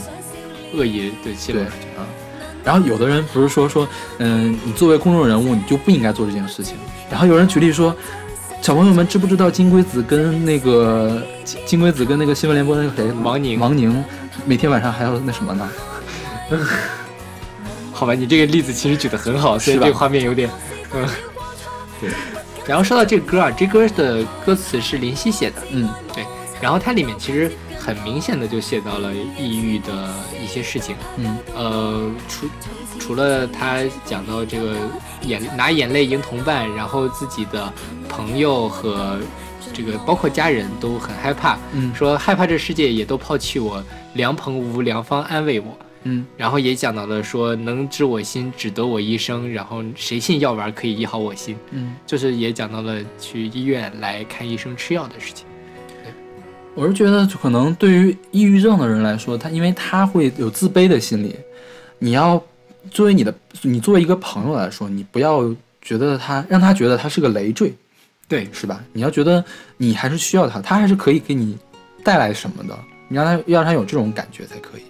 恶意的泄露出去。啊。然后有的人不是说说，嗯，你作为公众人物，你就不应该做这件事情。然后有人举例说，小朋友们知不知道金龟子跟那个金金龟子跟那个新闻联播那个谁王宁王宁每天晚上还要那什么呢？好吧，你这个例子其实举得很好，所以是吧这个画面有点，嗯，对。然后说到这个歌啊，这歌的歌词是林夕写的，嗯，对。然后它里面其实很明显的就写到了抑郁的一些事情，嗯呃，除除了他讲到这个眼拿眼泪赢同伴，然后自己的朋友和这个包括家人都很害怕，嗯说害怕这世界也都抛弃我，良朋无良方安慰我。嗯然后也讲到了说能知我心，只得我一生。然后谁信药丸可以医好我心？嗯，就是也讲到了去医院来看医生吃药的事情。我是觉得，就可能对于抑郁症的人来说，他因为他会有自卑的心理，你要作为你的，你作为一个朋友来说，你不要觉得他让他觉得他是个累赘，对，是吧？你要觉得你还是需要他，他还是可以给你带来什么的，你让他要让他有这种感觉才可以。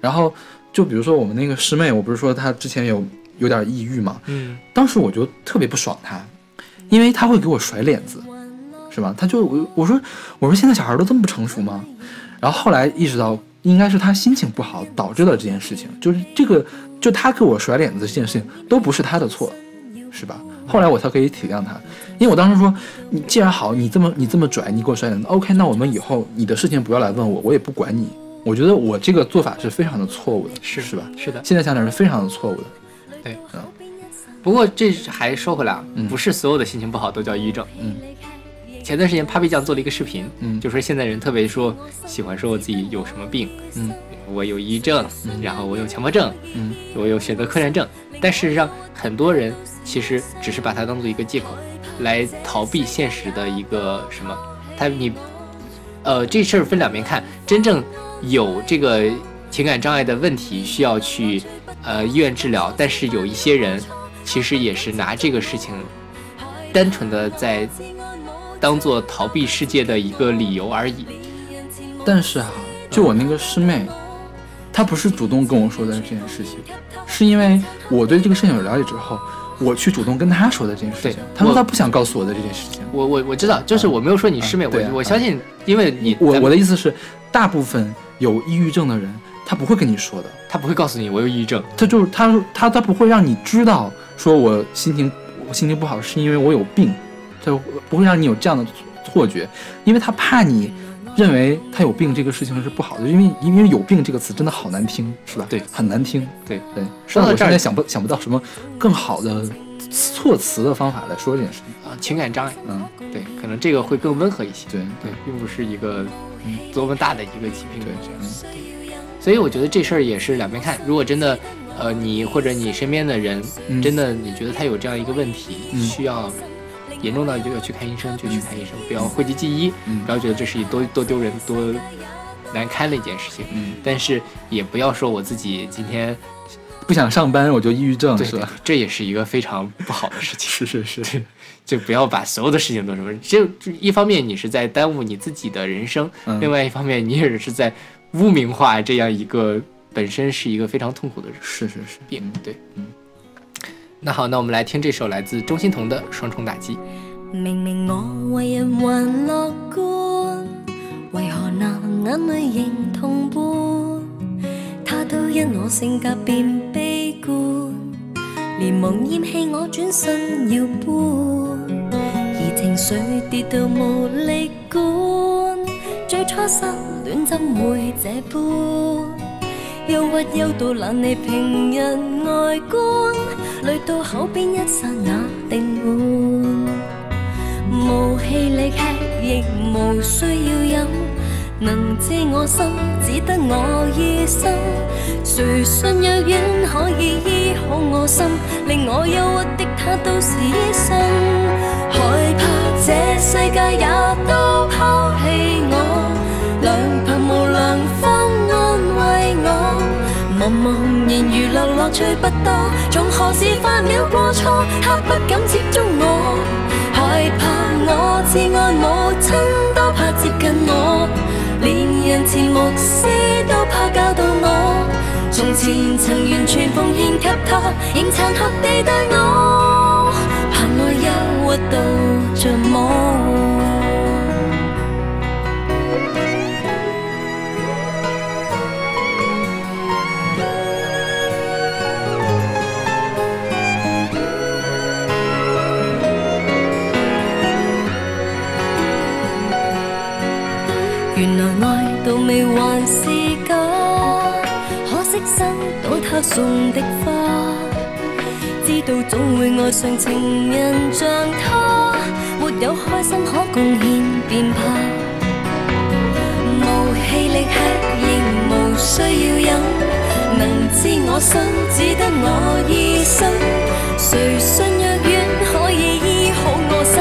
然后就比如说我们那个师妹，我不是说她之前有有点抑郁嘛，嗯，当时我就特别不爽她，因为她会给我甩脸子，是吧？他就我我说我说现在小孩都这么不成熟吗？然后后来意识到应该是他心情不好导致了这件事情，就是这个就他给我甩脸子这件事情都不是他的错，是吧？后来我才可以体谅他，因为我当时说你既然好，你这么你这么拽，你给我甩脸子，OK，那我们以后你的事情不要来问我，我也不管你。我觉得我这个做法是非常的错误的，是是吧？是的。现在想想是非常的错误的。对不过这还说回来啊，嗯不是所有的心情不好都叫抑郁症。嗯，前段时间 Papi 酱做了一个视频，嗯就说现在人特别说喜欢说我自己有什么病，嗯，我有抑郁症，嗯然后我有强迫症，嗯，我有选择困难症。但事实上，很多人其实只是把它当做一个借口，来逃避现实的一个什么？他你，呃，这事儿分两边看，真正有这个情感障碍的问题需要去呃医院治疗，但是有一些人其实也是拿这个事情单纯的在当做逃避世界的一个理由而已。但是哈、就我那个师妹，她不是主动跟我说的这件事情，是因为我对这个事情有了解之后，我去主动跟她说的这件事情对。她说我她不想告诉我的这件事情。我我我知道，就是我没有说你师妹，嗯对啊我我相信，因为你我我的意思是，大部分有抑郁症的人，他不会跟你说的，他不会告诉你我有抑郁症，他就是他他他不会让你知道，说我心情我心情不好是因为我有病，他不会让你有这样的错觉，因为他怕你认为他有病这个事情是不好的，因为因为有病这个词真的好难听，是吧？对很难听。对对，说到这儿想不想不到什么更好的措辞的方法来说这件事情。啊，情感障碍，嗯，对，可能这个会更温和一些，对对，并不是一个嗯多么大的一个疾病对这样。嗯所以我觉得这事儿也是两边看。如果真的，呃，你或者你身边的人，嗯真的你觉得他有这样一个问题，嗯需要严重到就要去看医生，就去看医生，不要讳疾忌医，嗯不要觉得这是一多多丢人、多难堪的一件事情。嗯，但是也不要说我自己今天不想上班我就抑郁症对是吧？这也是一个非常不好的事情。是是是，就不要把所有的事情都什么，就就一方面你是在耽误你自己的人生，嗯另外一方面你也是在污名化这样一个本身是一个非常痛苦的是是是。病。对，嗯。那好，那我们来听这首来自钟欣桐的《双重打击》。明明我為人還樂觀，為何那眼淚仍同伴？他都因我性格變悲觀，連忙厭棄我轉身要搬，而情緒跌到無力管。最初失戀怎會這般？憂鬱憂到懶理平日外觀，累到口邊一刹那定換。無氣力吃，亦無需要飲。能知我心，只得我醫生。誰信药丸可以醫好我心，令我憂鬱的他都是醫生。害怕這世界也都茫然如流乐趣不多，从何時犯了過錯，他不敢接觸我。害怕我至愛母親都怕接近我，連人前牧师都怕教导我。從前曾完全奉獻給他，仍殘酷地對我，盼我憂鬱到着魔。他送的花，知道总会爱上情人像他，没有开心可贡献便怕，无气力吃亦无需要饮，能知我心只得我醫生，谁信藥丸可以医好我心，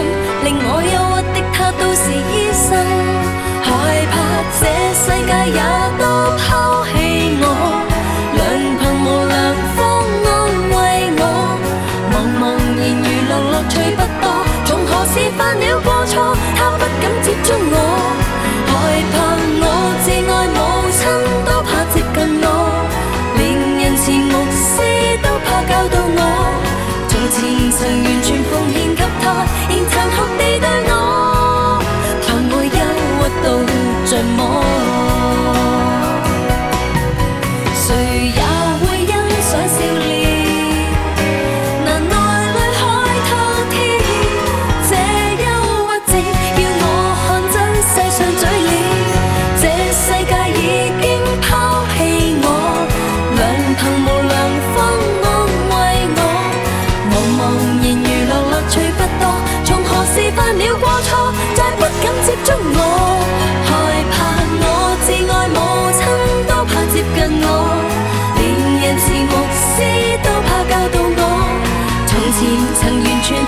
令我忧郁的他都是医生。害怕这世界也都抛弃我，了过错，他不敢接触我，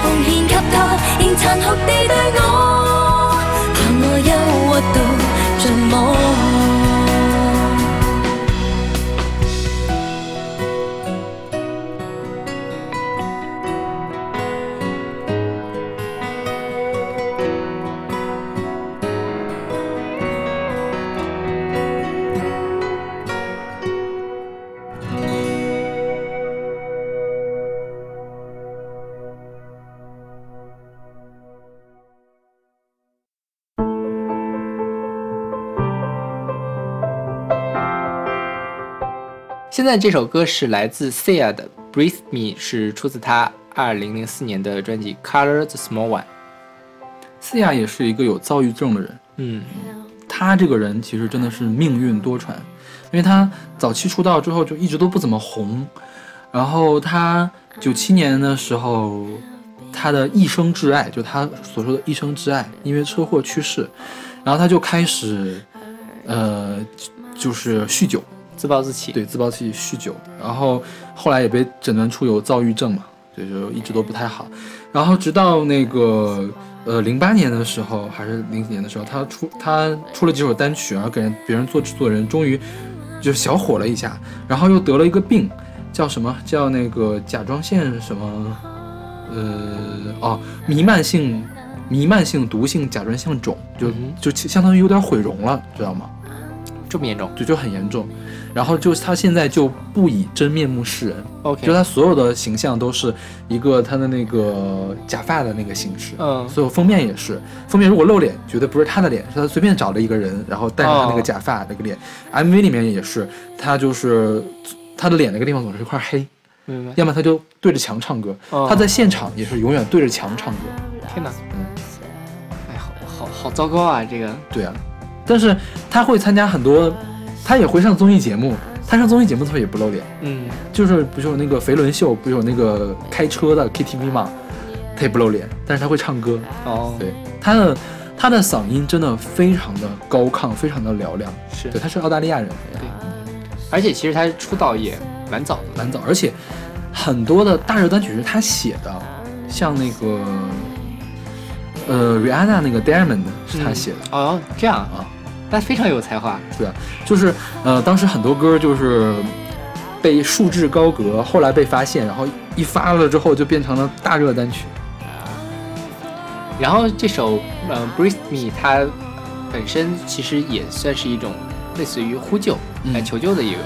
奉献给他，仍残酷地对我，在这首歌是来自 Sia 的《Breathe Me》，是出自他二零零四年的专辑《Color the Small One》。Sia 也是一个有躁郁症的人，嗯。他这个人其实真的是命运多舛，因为他早期出道之后就一直都不怎么红，然后他九七年的时候，他的一生挚爱，就他所说的一生挚爱，因为车祸去世，然后他就开始，呃，就是酗酒，自暴自弃。对，自暴自弃、酗酒，然后后来也被诊断出有躁郁症嘛，所以，就一直都不太好。然后直到那个呃零八年的时候，还是零几年的时候，他出他出了几首单曲，然后给人别人做制作人，终于就小火了一下，然后又得了一个病，叫什么？叫那个甲状腺什么？呃哦，弥漫性弥漫性毒性甲状腺肿，就就相当于有点毁容了，知道吗？这么严重就就很严重。然后就是他现在就不以真面目示人，？OK，就他所有的形象都是一个他的那个假发的那个形式，嗯所有封面也是，封面如果露脸，绝对不是他的脸，是他随便找了一个人，然后戴上他那个假发那个脸。MV 里面也是，他就是他的脸那个地方总是一块黑，明白。要么他就对着墙唱歌，哦他在现场也是永远对着墙唱歌。天哪，哎，好好好糟糕啊！这个对啊，但是他会参加很多，他也会上综艺节目，他上综艺节目的时候也不露脸。嗯，就是不是有那个肥伦秀，不是有那个开车的 KTV 嘛，他也不露脸，但是他会唱歌。哦，对，他的他的嗓音真的非常的高亢，非常的嘹亮。是。对，他是澳大利亚人，对。而且其实他出道也蛮早的。蛮早，而且很多的大热单曲是他写的，像那个呃 Rihanna 那个 Diamond 是他写的。哦，这样啊，那非常有才华。对啊，就是呃，当时很多歌就是被束之高阁，后来被发现，然后一发了之后就变成了大热单曲。然后这首呃《Breathe Me》，它本身其实也算是一种类似于呼救、嗯来求救的一个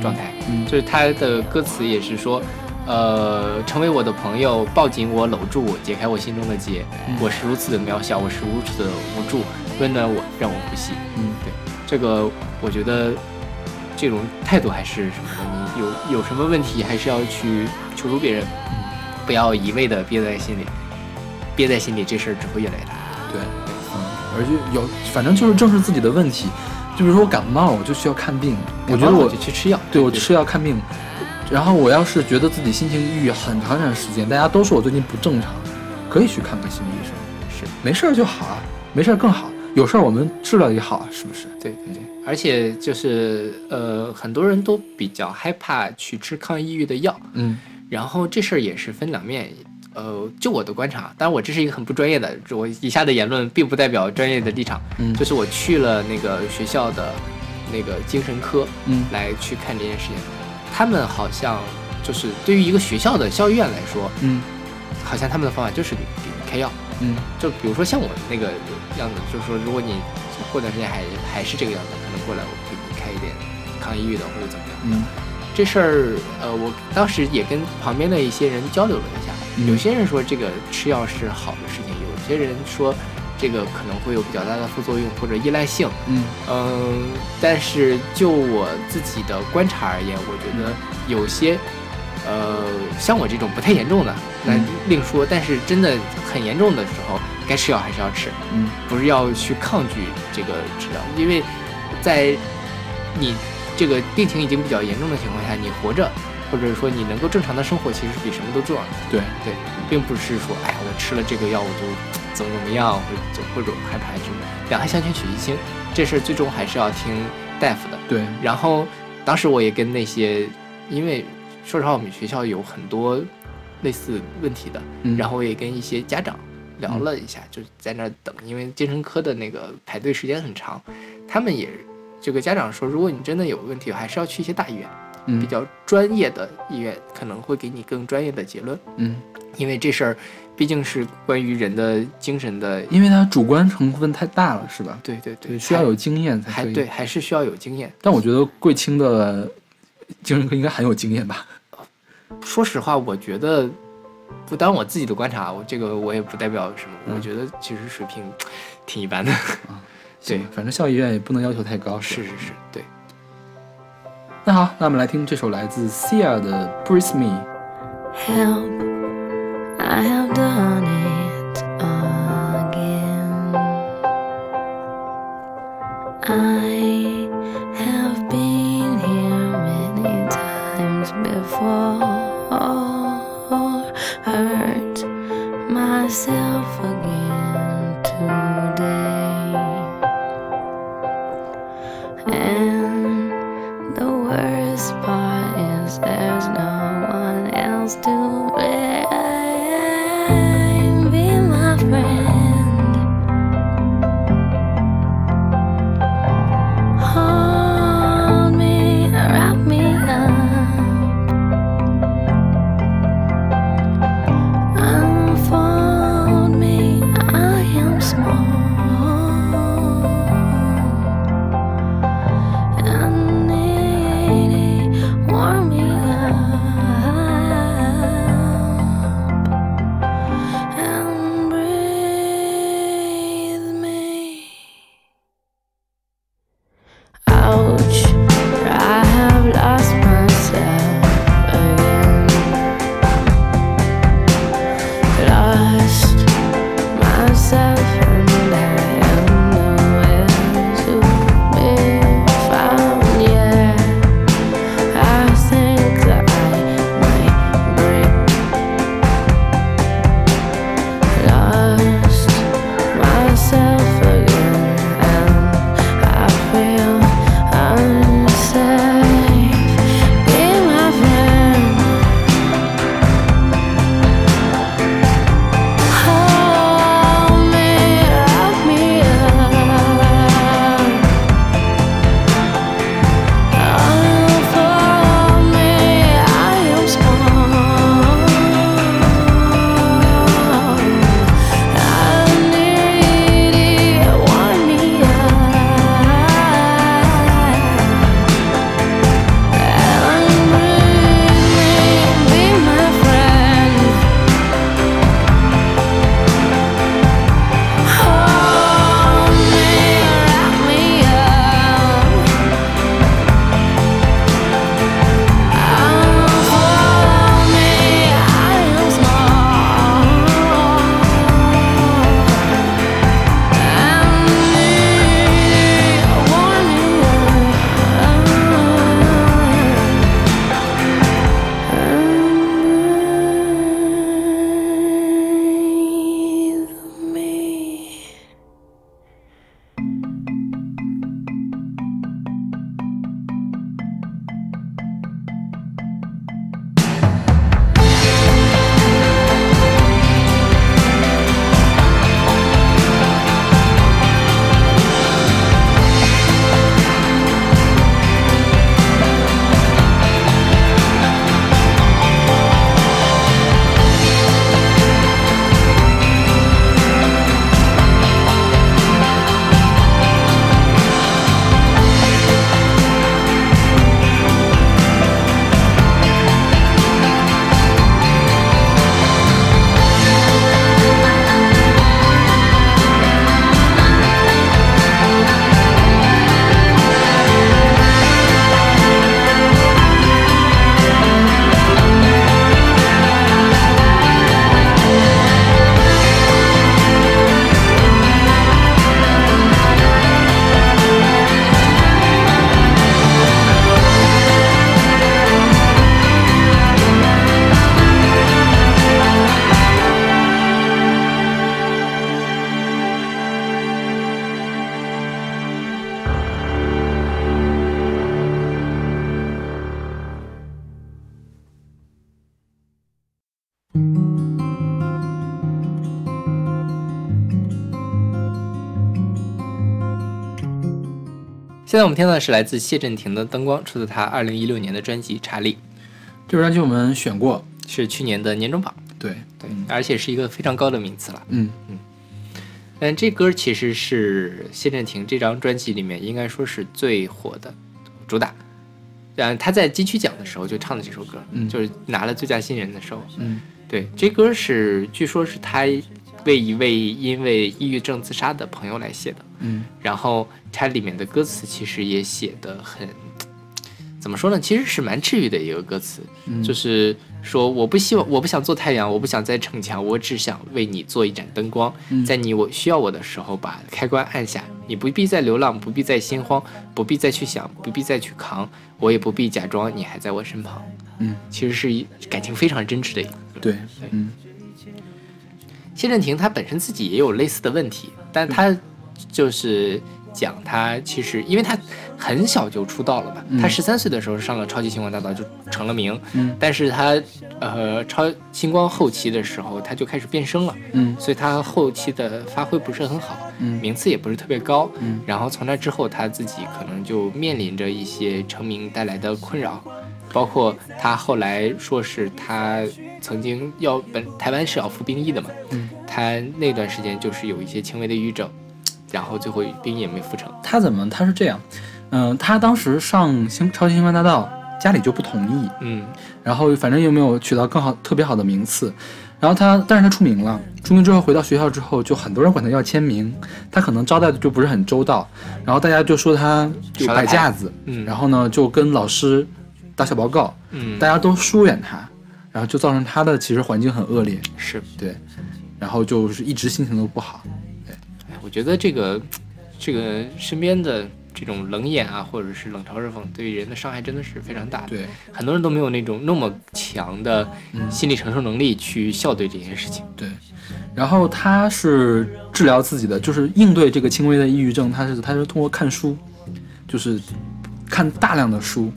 状态。嗯就是它的歌词也是说，呃，成为我的朋友，抱紧我，搂住我，解开我心中的结。嗯我是如此的渺小，我是如此的无助，温暖我，让我呼吸。嗯，对，这个我觉得这种态度还是什么的，你有有什么问题还是要去求助别人，不要一味的憋在心里，憋在心里这事儿只会越来越大。对，嗯，而且有，反正就是正视自己的问题。就比如说我感冒，我就需要看病。我觉得我就去吃药，对我吃药看病，然后我要是觉得自己心情抑郁很长一段时间，大家都说我最近不正常，可以去看看心理医生。是没事儿就好啊，没事儿更好。有事儿我们治疗也好啊，是不是？对对对，而且就是呃，很多人都比较害怕去吃抗抑郁的药，嗯然后这事儿也是分两面。呃，就我的观察，当然我这是一个很不专业的，我以下的言论并不代表专业的立场。嗯就是我去了那个学校的那个精神科嗯来去看这件事情。他们好像就是对于一个学校的校医院来说，嗯好像他们的方法就是给给你开药。嗯。就比如说像我那个样子，就是说如果你过段时间还还是这个样子，可能过来我给你开一点抗抑郁的或者怎么样。嗯。这事儿，呃，我当时也跟旁边的一些人交流了一下，嗯。有些人说这个吃药是好的事情，有些人说这个可能会有比较大的副作用或者依赖性。嗯。嗯，但是就我自己的观察而言，我觉得有些，呃，像我这种不太严重的，那嗯另说。但是真的很严重的时候，该吃药还是要吃，嗯不是要去抗拒这个治疗，因为在你这个病情已经比较严重的情况下，你活着，或者说你能够正常的生活，其实是比什么都重要的。对对，并不是说，哎呀，我吃了这个药我就怎么怎么样，或者就或者害怕什么，两害相权取其轻，这事儿最终还是要听大夫的。对然后当时我也跟那些，因为说实话，我们学校有很多类似问题的，嗯然后我也跟一些家长聊了一下，就在那儿等，因为精神科的那个排队时间很长，他们也这个家长说，如果你真的有问题，还是要去一些大医院，嗯比较专业的医院，可能会给你更专业的结论，嗯，因为这事儿毕竟是关于人的精神的，因为它主观成分太大了，是吧？对对对，需要有经验才对，，还是需要有经验。但我觉得贵清的精神科应该很有经验吧？说实话，我觉得，不当我自己的观察，我这个我也不代表什么，嗯我觉得其实水平挺一般的。对，反正校医院也不能要求太高。是是是，对。那好，那我们来听这首来自 Sia 的《Breathe Me》。Help, I have done it 现在我们听到的是来自谢震廷的《灯光》，出自他二零一六年的专辑《查理这张专辑我们选过，》，是去年的年终榜，对，对，而且是一个非常高的名次了。嗯嗯但这歌其实是谢震廷这张专辑里面应该说是最火的主打。嗯，他在金曲奖的时候就唱的这首歌，嗯就是拿了最佳新人的时候。嗯对，这歌是据说是他为一位因为抑郁症自杀的朋友来写的。嗯。然后它里面的歌词其实也写的很，怎么说呢？其实是蛮治愈的一个歌词，嗯。就是说我不希望，我不想做太阳，我不想再逞强，我只想为你做一盏灯光，嗯。在你我需要我的时候把开关按下，你不必再流浪，不必再心慌，不必再去想，不必再去扛，我也不必假装你还在我身旁。嗯，其实是一感情非常真挚的一。对，嗯。谢震廷他本身自己也有类似的问题，但他就是讲他其实因为他很小就出道了嘛，嗯。他十三岁的时候上了超级星光大道就成了名，嗯。但是他呃超星光后期的时候他就开始变声了，嗯。所以他后期的发挥不是很好，嗯。名次也不是特别高，嗯。然后从那之后他自己可能就面临着一些成名带来的困扰，包括他后来说是他曾经要本台湾是要服兵役的嘛，嗯。他那段时间就是有一些轻微的抑郁症，然后最后兵也没复成。他怎么他是这样，嗯、他当时上星超级星光大道，家里就不同意，嗯。然后反正又没有取到更好特别好的名次，然后他但是他出名了，出名之后回到学校之后，就很多人管他要签名，他可能招待的就不是很周到，然后大家就说他就摆架子，嗯，然后呢就跟老师打小报告，嗯大家都疏远他，然后就造成他的其实环境很恶劣，是，对，然后就是一直心情都不好，哎我觉得这个这个身边的这种冷眼啊，或者是冷嘲热讽，对人的伤害真的是非常大的。对，很多人都没有那种那么强的嗯心理承受能力去笑对这件事情。对，然后他是治疗自己的，就是应对这个轻微的抑郁症，他是他是通过看书，就是看大量的书，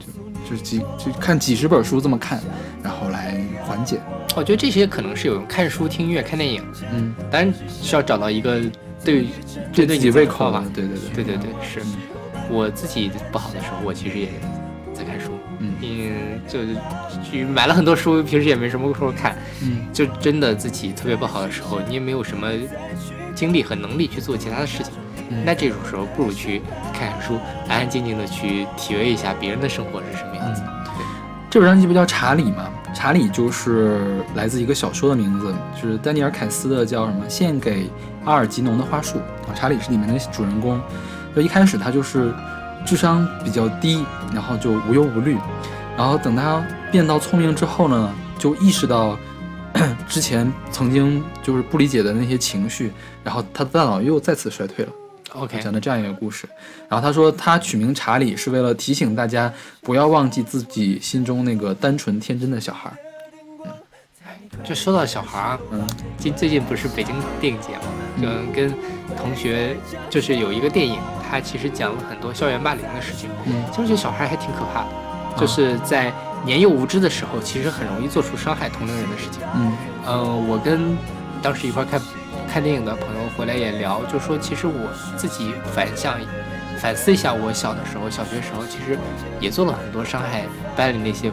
就就是几就看几十本书这么看，然后来缓解。我觉得这些可能是有用看书、听音乐、看电影，嗯，当然需要找到一个对对自己胃对你胃口吧。，对对对对对对，是我自己不好的时候，我其实也在看书。嗯嗯，就就买了很多书，平时也没什么时候看，嗯就真的自己特别不好的时候，你也没有什么精力和能力去做其他的事情，嗯那这种时候不如去看看书，安安静静的去体味一下别人的生活是什么样子。这本专辑不叫《查理》吗？查理就是来自一个小说的名字，就是丹尼尔·凯斯的叫什么《献给阿尔吉农的花束》啊。查理是里面的主人公，就一开始他就是智商比较低，然后就无忧无虑，然后等他变到聪明之后呢，就意识到 之前曾经就是不理解的那些情绪，然后他的大脑又再次衰退了。OK，讲的这样一个故事。然后他说，他取名查理是为了提醒大家不要忘记自己心中那个单纯天真的小孩儿。就说到小孩儿，嗯最最近不是北京电影节嘛，嗯，跟同学就是有一个电影，它其实讲了很多校园霸凌的事情。嗯其实这小孩还挺可怕的，就是在年幼无知的时候，其实很容易做出伤害同龄人的事情。嗯嗯，我跟当时一块儿看看电影的朋友回来也聊，就说其实我自己反向反思一下，我小的时候，小学时候其实也做了很多伤害班里那些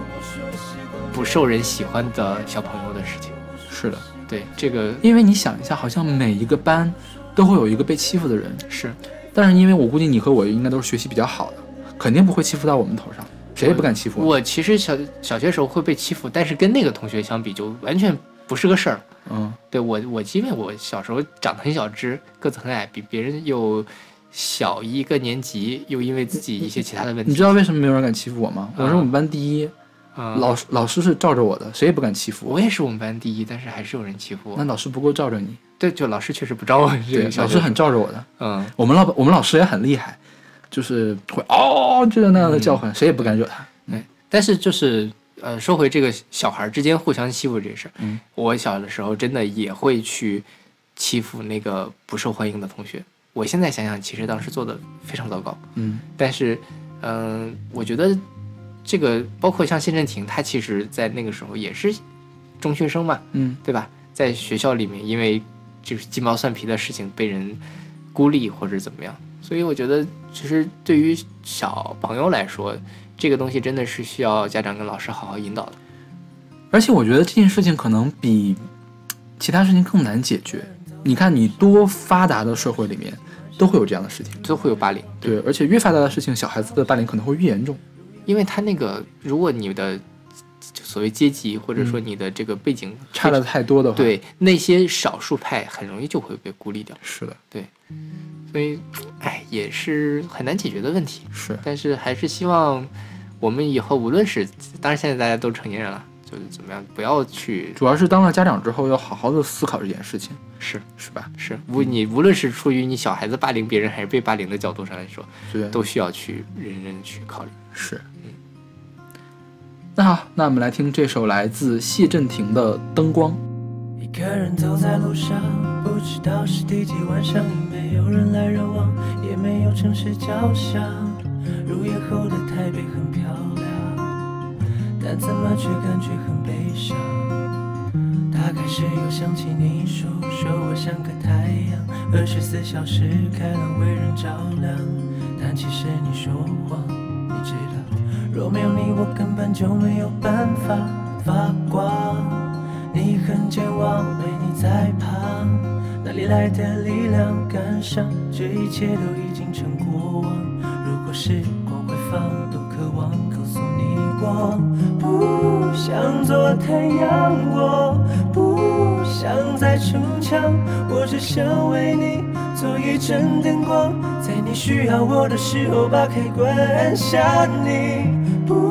不受人喜欢的小朋友的事情。是的，对，这个因为你想一下，好像每一个班都会有一个被欺负的人，是但是因为我估计你和我应该都是学习比较好的，肯定不会欺负到我们头上，谁也不敢欺负我。我其实小小学时候会被欺负，但是跟那个同学相比，就完全不是个事儿。嗯对我，我因为我小时候长得很小只，个子很矮，比别人又小一个年级，又因为自己一些其他的问题，你知道为什么没有人敢欺负我吗？我是我们班第一，嗯老师老师是罩着我的，谁也不敢欺负我。我也是我们班第一，但是还是有人欺负我那。老师不够罩着你，对，就老师确实不罩我。这对老师很罩着我的。嗯，我们老我们老师也很厉害，就是会嗷嗷就在那样的叫唤，谁也不敢惹他。对。但是就是呃，说回这个小孩之间互相欺负这事儿，嗯我小的时候真的也会去欺负那个不受欢迎的同学。我现在想想，其实当时做的非常糟糕。嗯但是，嗯、我觉得这个包括像谢震廷，他其实在那个时候也是中学生嘛，嗯对吧？在学校里面，因为就是鸡毛蒜皮的事情被人孤立或者怎么样，所以我觉得，其实对于小朋友来说，这个东西真的是需要家长跟老师好好引导的。而且我觉得这件事情可能比其他事情更难解决。你看，你多发达的社会里面都会有这样的事情，都会有霸凌，对，而且越发达的事情，小孩子的霸凌可能会越严重。因为他那个，如果你的就所谓阶级或者说你的这个背景差的太多的话，对那些少数派很容易就会被孤立掉。是的，对所以，哎，也是很难解决的问题。是但是还是希望我们以后无论是，当然现在大家都成年人了，就是怎么样，不要去主要是当了家长之后，要好好的思考这件事情，是是吧？是无你无论是出于你小孩子霸凌别人还是被霸凌的角度上来说，对，都需要去认真去考虑。是。嗯那好，那我们来听这首来自谢震廷的《灯光》。一个人走在路上，不知道是第几晚上，已没有人来人往，也没有城市交响。入夜后的台北很漂亮，但怎么却感觉很悲伤。大概是又想起你说，说我像个太阳，二十四小时开朗为人照亮。但其实你说谎，你知道，若没有你，我根本就没有办法发光。你很健忘，没你在旁，哪里来的力量赶上？这一切都已经成过往。时光会放，多渴望告诉你我不想做太阳，我不想再逞强，我只想为你做一盏灯光，在你需要我的时候把开关按下你，不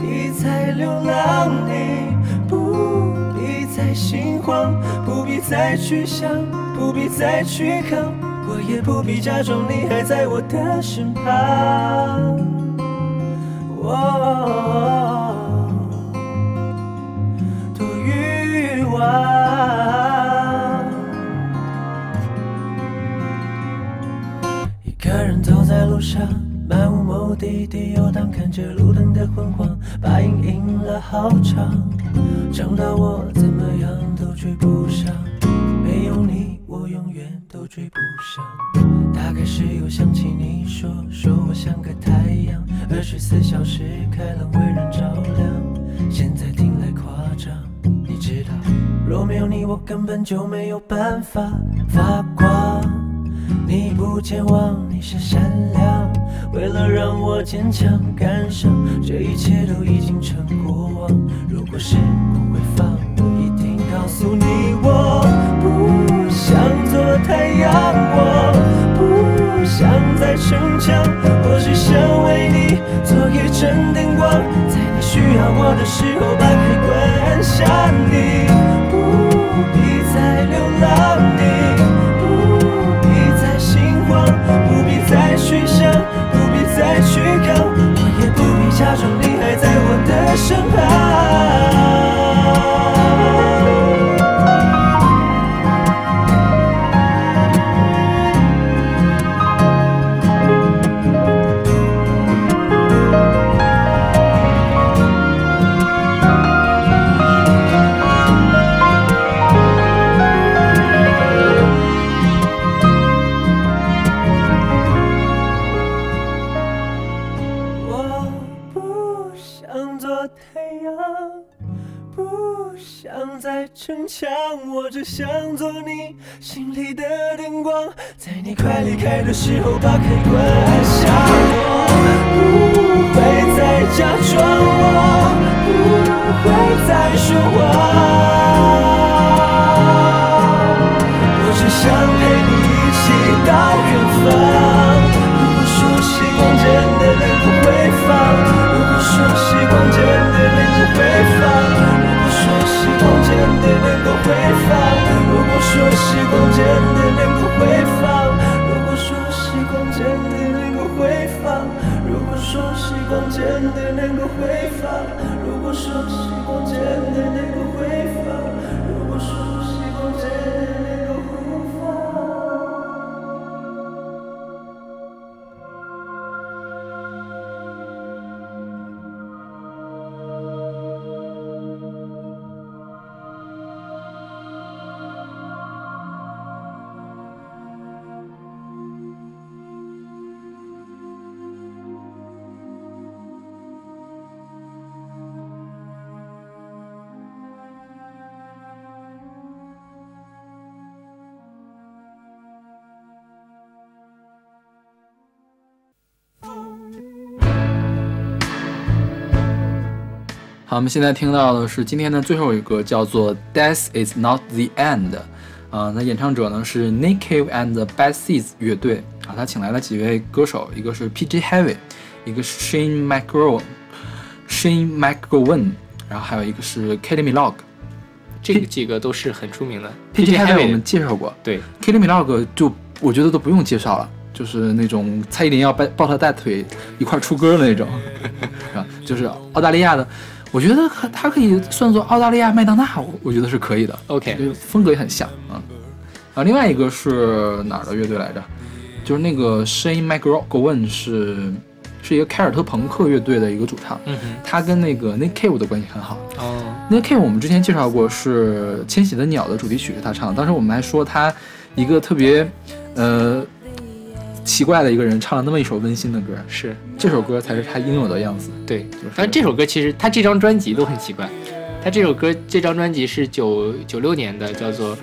必再流浪，你不必再心慌，不必再去想，不必再去扛，也不必假装你还在我的身旁。哦多欲望。一个人走在路上，漫无目的地游荡，看着路灯的昏黄，把影印了好长，长到我怎么样都追不上。没有你，我永远追不上。大概是又想起你说，说我像个太阳，二十四小时开朗为人照亮。现在听来夸张，你知道，若没有你，我根本就没有办法发光。你不健忘，你是善良，为了让我坚强感伤，这一切都已经成过往。如果时光会放，我一定告诉你，我当做太阳，我不想再逞强，我只想为你做一盏灯光，在你需要我的时候把开关按下你，不必再流浪，你不必再心慌，不必再去想，不必再去扛，我也不必假装你还在我的身旁。只想做你心里的灯光，在你快离开的时候把开关按下。我不会再假装，我不会再说谎。回放，如果说时光真的能够回放，如果说时光真的能够回放，如果说时光真的能够回放，如果说时光真的能够回放，如果说时光真的能够好，我们现在听到的是今天的最后一个，叫做《Death Is Not the End》。啊，那演唱者呢是 Nick Cave and the Bad Seeds 乐队啊，他请来了几位歌手，一个是 PG Heavy，一个是 Shane McGowan，Shane McGowan，然后还有一个是 Kelly Milog。这个几个都是很出名的。PG Heavy 我们介绍过对，，Kelly Milog 就我觉得都不用介绍了，就是那种蔡依林要抱抱他大腿一块儿出歌的那种，是吧？就是澳大利亚的，我觉得他他可以算作澳大利亚麦当娜，我我觉得是可以的。OK，就是风格也很像啊。啊，另外一个是哪儿的乐队来着？就是那个 Shane McGowan 是是一个凯尔特朋克乐队的一个主唱，嗯哼，他跟那个 Nick Cave 的关系很好。哦，Nick Cave 我们之前介绍过是《迁徙的鸟》的主题曲是他唱的，当时我们还说他一个特别呃奇怪的一个人唱了那么一首温馨的歌，是。这首歌才是他应有的样子。对。就是但这首歌其实他这张专辑都很奇怪，他这首歌这张专辑是九九六年的，叫做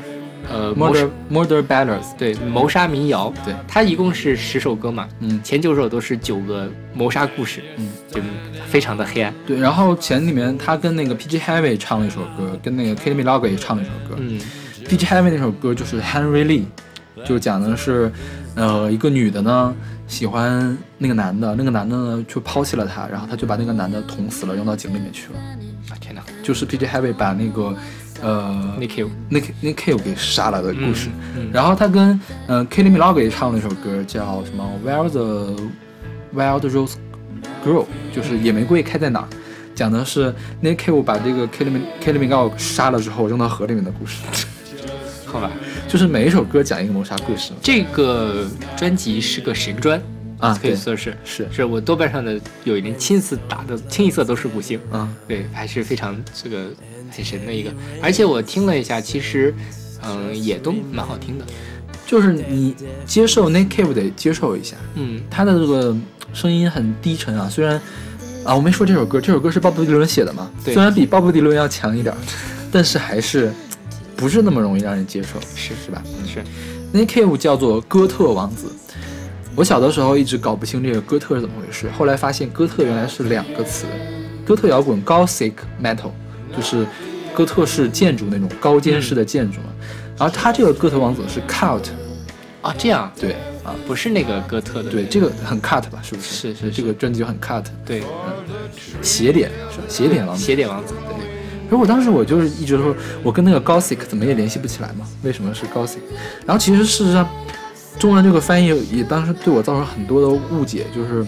呃 Murder Murder Ballads，对谋杀民谣，对。他一共是十首歌嘛，嗯。前九首都是九个谋杀故事，嗯，就非常的黑暗，对，然后前里面他跟那个 PG Heavy 唱了一首歌，跟那个 Kelly Milog 也唱了一首歌。嗯。PG Heavy 那首歌就是 Henry Lee，就讲的是，呃，一个女的呢喜欢那个男的，那个男的呢就抛弃了她，然后她就把那个男的捅死了，扔到井里面去了。啊天哪就是 PG Heavy 把那个呃，Nick Cave，Nick Nick Cave 给杀了的故事。嗯嗯然后他跟呃 Kelly Milog 也唱了一首歌，叫什么 Where the Wild Rose Grow，就是野玫瑰开在哪儿，讲的是 Nick Cave 把这个 Kelly Kelly Milog 杀了之后扔到河里面的故事。好吧，就是每一首歌讲一个谋杀故事这个专辑是个神专，啊，可以，说是。是，是我豆瓣上的有一人亲自打的，清一色都是五星，啊，对，还是非常这个很神的一个，而且我听了一下，其实嗯也都蛮好听的，就是你接受 Nick Cave 得接受一下，嗯。他的这个声音很低沉啊，虽然啊我没说这首歌，这首歌是鲍勃迪伦写的嘛，对。虽然比鲍勃迪伦要强一点儿，但是还是不是那么容易让人接受，是是吧？是 Nick Cave 叫做哥特王子。我小的时候一直搞不清这个哥特是怎么回事，后来发现哥特原来是两个词，哥特摇滚 （Gothic Metal） 就是哥特式建筑那种高尖式的建筑嘛。然后他这个哥特王子是 Cult，啊这样对啊，不是那个哥特的，对，这个很 cut 吧？是不是？是是这个专辑就很 cut，对嗯斜点是吧？斜点王子。斜点王子，对可是我当时我就是一直说，我跟那个 Gothic 怎么也联系不起来嘛？为什么是 Gothic？然后其实事实上，中文这个翻译也当时对我造成很多的误解，就是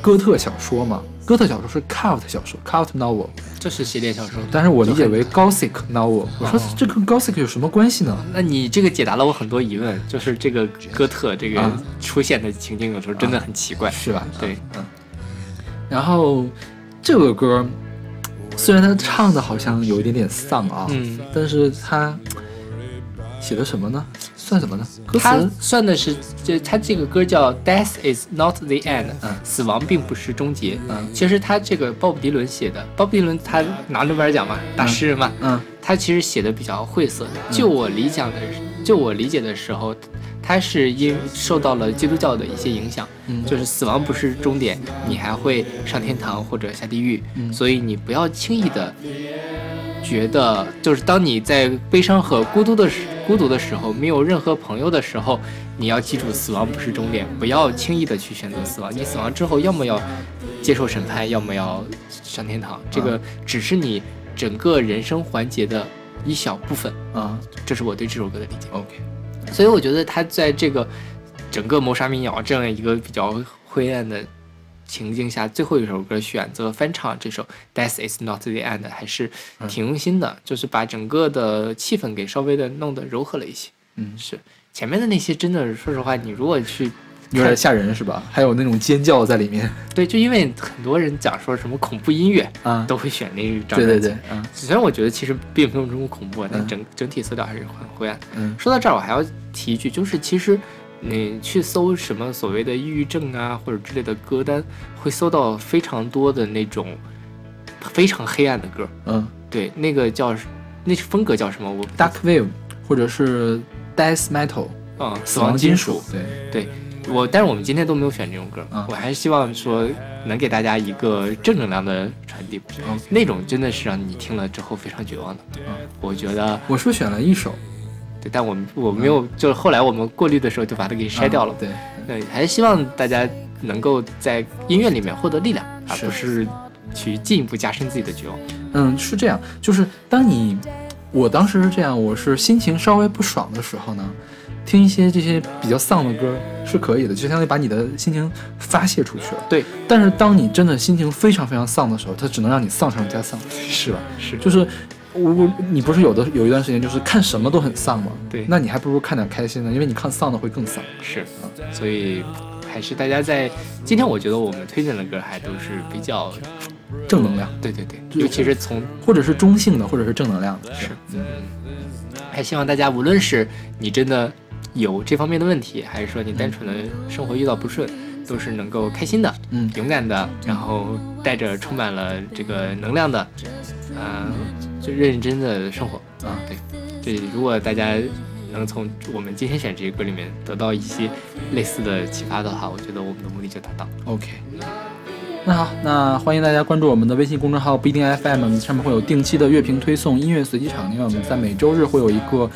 哥特小说嘛，哥特小说是 cult 小说，cult novel，这是系列小说。但是我理解为 Gothic novel。我说这跟 Gothic 有什么关系呢？那你这个解答了我很多疑问，就是这个哥特这个啊出现的情景有时候真的很奇怪。是吧？对，嗯。然后这个歌虽然他唱的好像有一点点丧啊，嗯，但是他写的什么呢？算什么呢？歌他词算的是，就他这个歌叫《Death Is Not the End》，嗯死亡并不是终结。嗯其实他这个鲍勃迪伦写的，鲍勃迪伦他拿诺贝尔奖嘛，大诗人嘛，嗯他其实写的比较晦涩。就我理讲的，就我理解的时候，他是因受到了基督教的一些影响，嗯就是死亡不是终点，你还会上天堂或者下地狱，嗯所以你不要轻易的觉得，就是当你在悲伤和孤独的时孤独的时候，没有任何朋友的时候，你要记住死亡不是终点，不要轻易的去选择死亡。你死亡之后，要么要接受审判，要么要上天堂，这个只是你整个人生环节的一小部分。啊这是我对这首歌的理解。，OK，所以我觉得他在这个整个谋杀民谣这样一个比较灰暗的情境下，最后一首歌选择翻唱这首《Death Is Not the End》，还是挺用心的，就是把整个的气氛给稍微的弄得柔和了一些。嗯，是前面的那些真的，说实话，你如果去有点吓人是吧？还有那种尖叫在里面 对，就因为很多人讲说什么恐怖音乐啊，都会选那一张对对专辑对，啊虽然我觉得其实并没有这么恐怖，但嗯整整体色调还是很灰暗。嗯说到这儿，我还要提一句，就是其实你去搜什么所谓的抑郁症啊或者之类的歌单，会搜到非常多的那种非常黑暗的歌。嗯对，那个叫那是风格叫什么？我，Dark Wave 或者是 Death Metal 啊、死死亡金属属。，对，我但是我们今天都没有选这种歌，嗯我还是希望说能给大家一个正能量的传很 deep，、那种真的是让你听了之后非常绝望的。我觉得我是选了一首对，但我们我没有，就是后来我们过滤的时候就把它给筛掉了。对，对，还是希望大家能够在音乐里面获得力量，而不是去进一步加深自己的绝望。嗯，是这样，就是当你，我当时是这样，我是心情稍微不爽的时候呢，听一些这些比较丧的歌是可以的，就相当于把你的心情发泄出去了。对，但是当你真的心情非常非常丧的时候，它只能让你丧上加丧，是吧？是就是我我你不是有的有一段时间就是看什么都很丧吗？对那你还不如看点开心的，因为你看丧的会更丧。是，所以还是大家在今天，我觉得我们推荐的歌还都是比较，正能量，对对对，尤其是从或者是中性的，或者是正能量的。是，嗯，还希望大家无论是你真的有这方面的问题，还是说你单纯的生活遇到不顺，都是能够开心的，嗯勇敢的，然后带着充满了这个能量的，呃，就认认真的生活啊对，这如果大家能从我们今天选这些歌里面得到一些类似的启发的话，我觉得我们的目的就达到。OK，那好，那欢迎大家关注我们的微信公众号不一定 FM，上面会有定期的乐评推送、音乐随机场。因为我们在每周日会有一个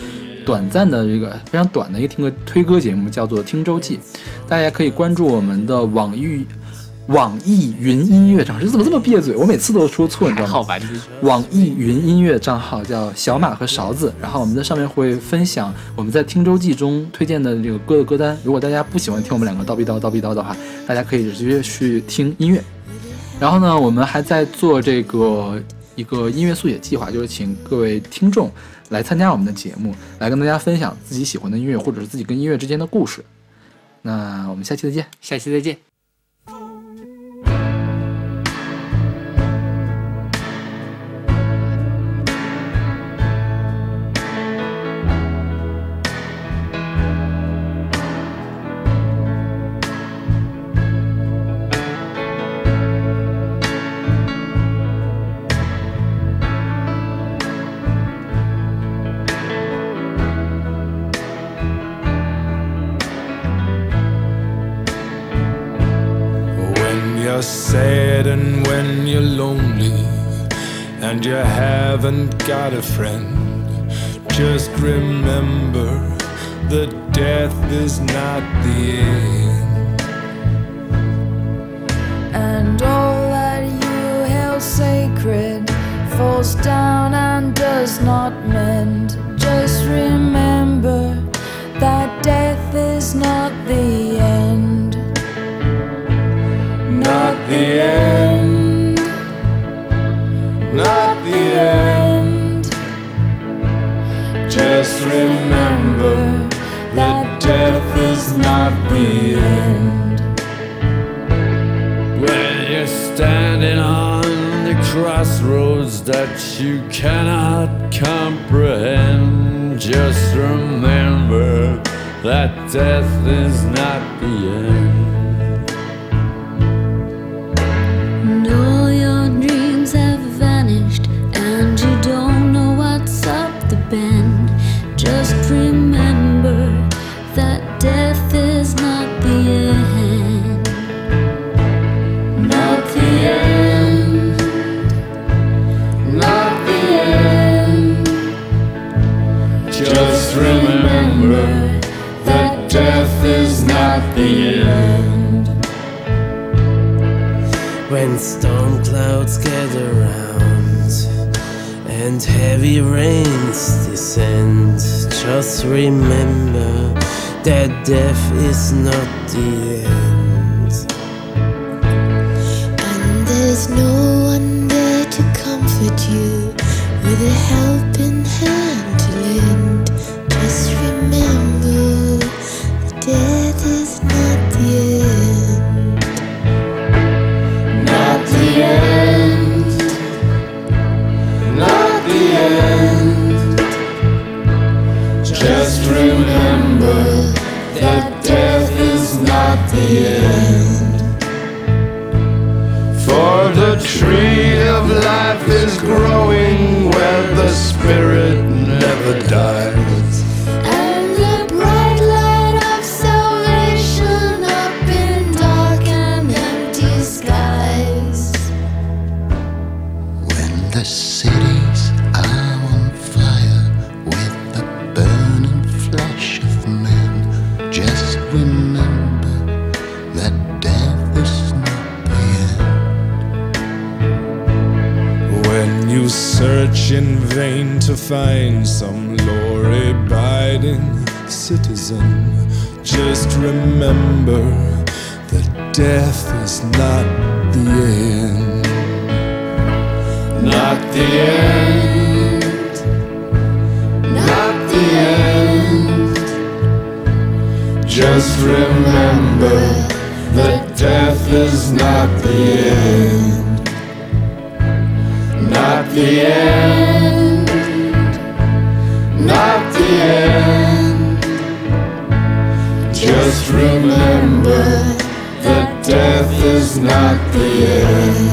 短暂的这个非常短的一个听歌推歌节目，叫做《听周记》，大家可以关注我们的网易网易云音乐账号。这怎么这么别嘴？我每次都说错，你知道吗？网易云音乐账号叫小马和勺子，然后我们在上面会分享我们在听周记中推荐的这个歌的歌单。如果大家不喜欢听我们两个叨逼叨叨逼叨的话，大家可以直接去听音乐。然后呢，我们还在做这个一个音乐速写计划，就是请各位听众来参加我们的节目，来跟大家分享自己喜欢的音乐，或者是自己跟音乐之间的故事。那我们下期再见。下期再见。Got a friend, just remember that death is not the end. And all that you held sacred falls down and does not mend. Just remember that death is not the end. Not the end. Not the end. Remember that death is not the end. When you're standing on the crossroads that you cannot comprehend, just remember that death is not the end. Just remember that death is not the end. And there's no one there to comfort you with a helping hand to lend. Vain to find some law abiding citizen. Just remember that death is not the end. Not the end. Not the end. Just remember that death is not the end. Not the end. Just remember that death is not the end.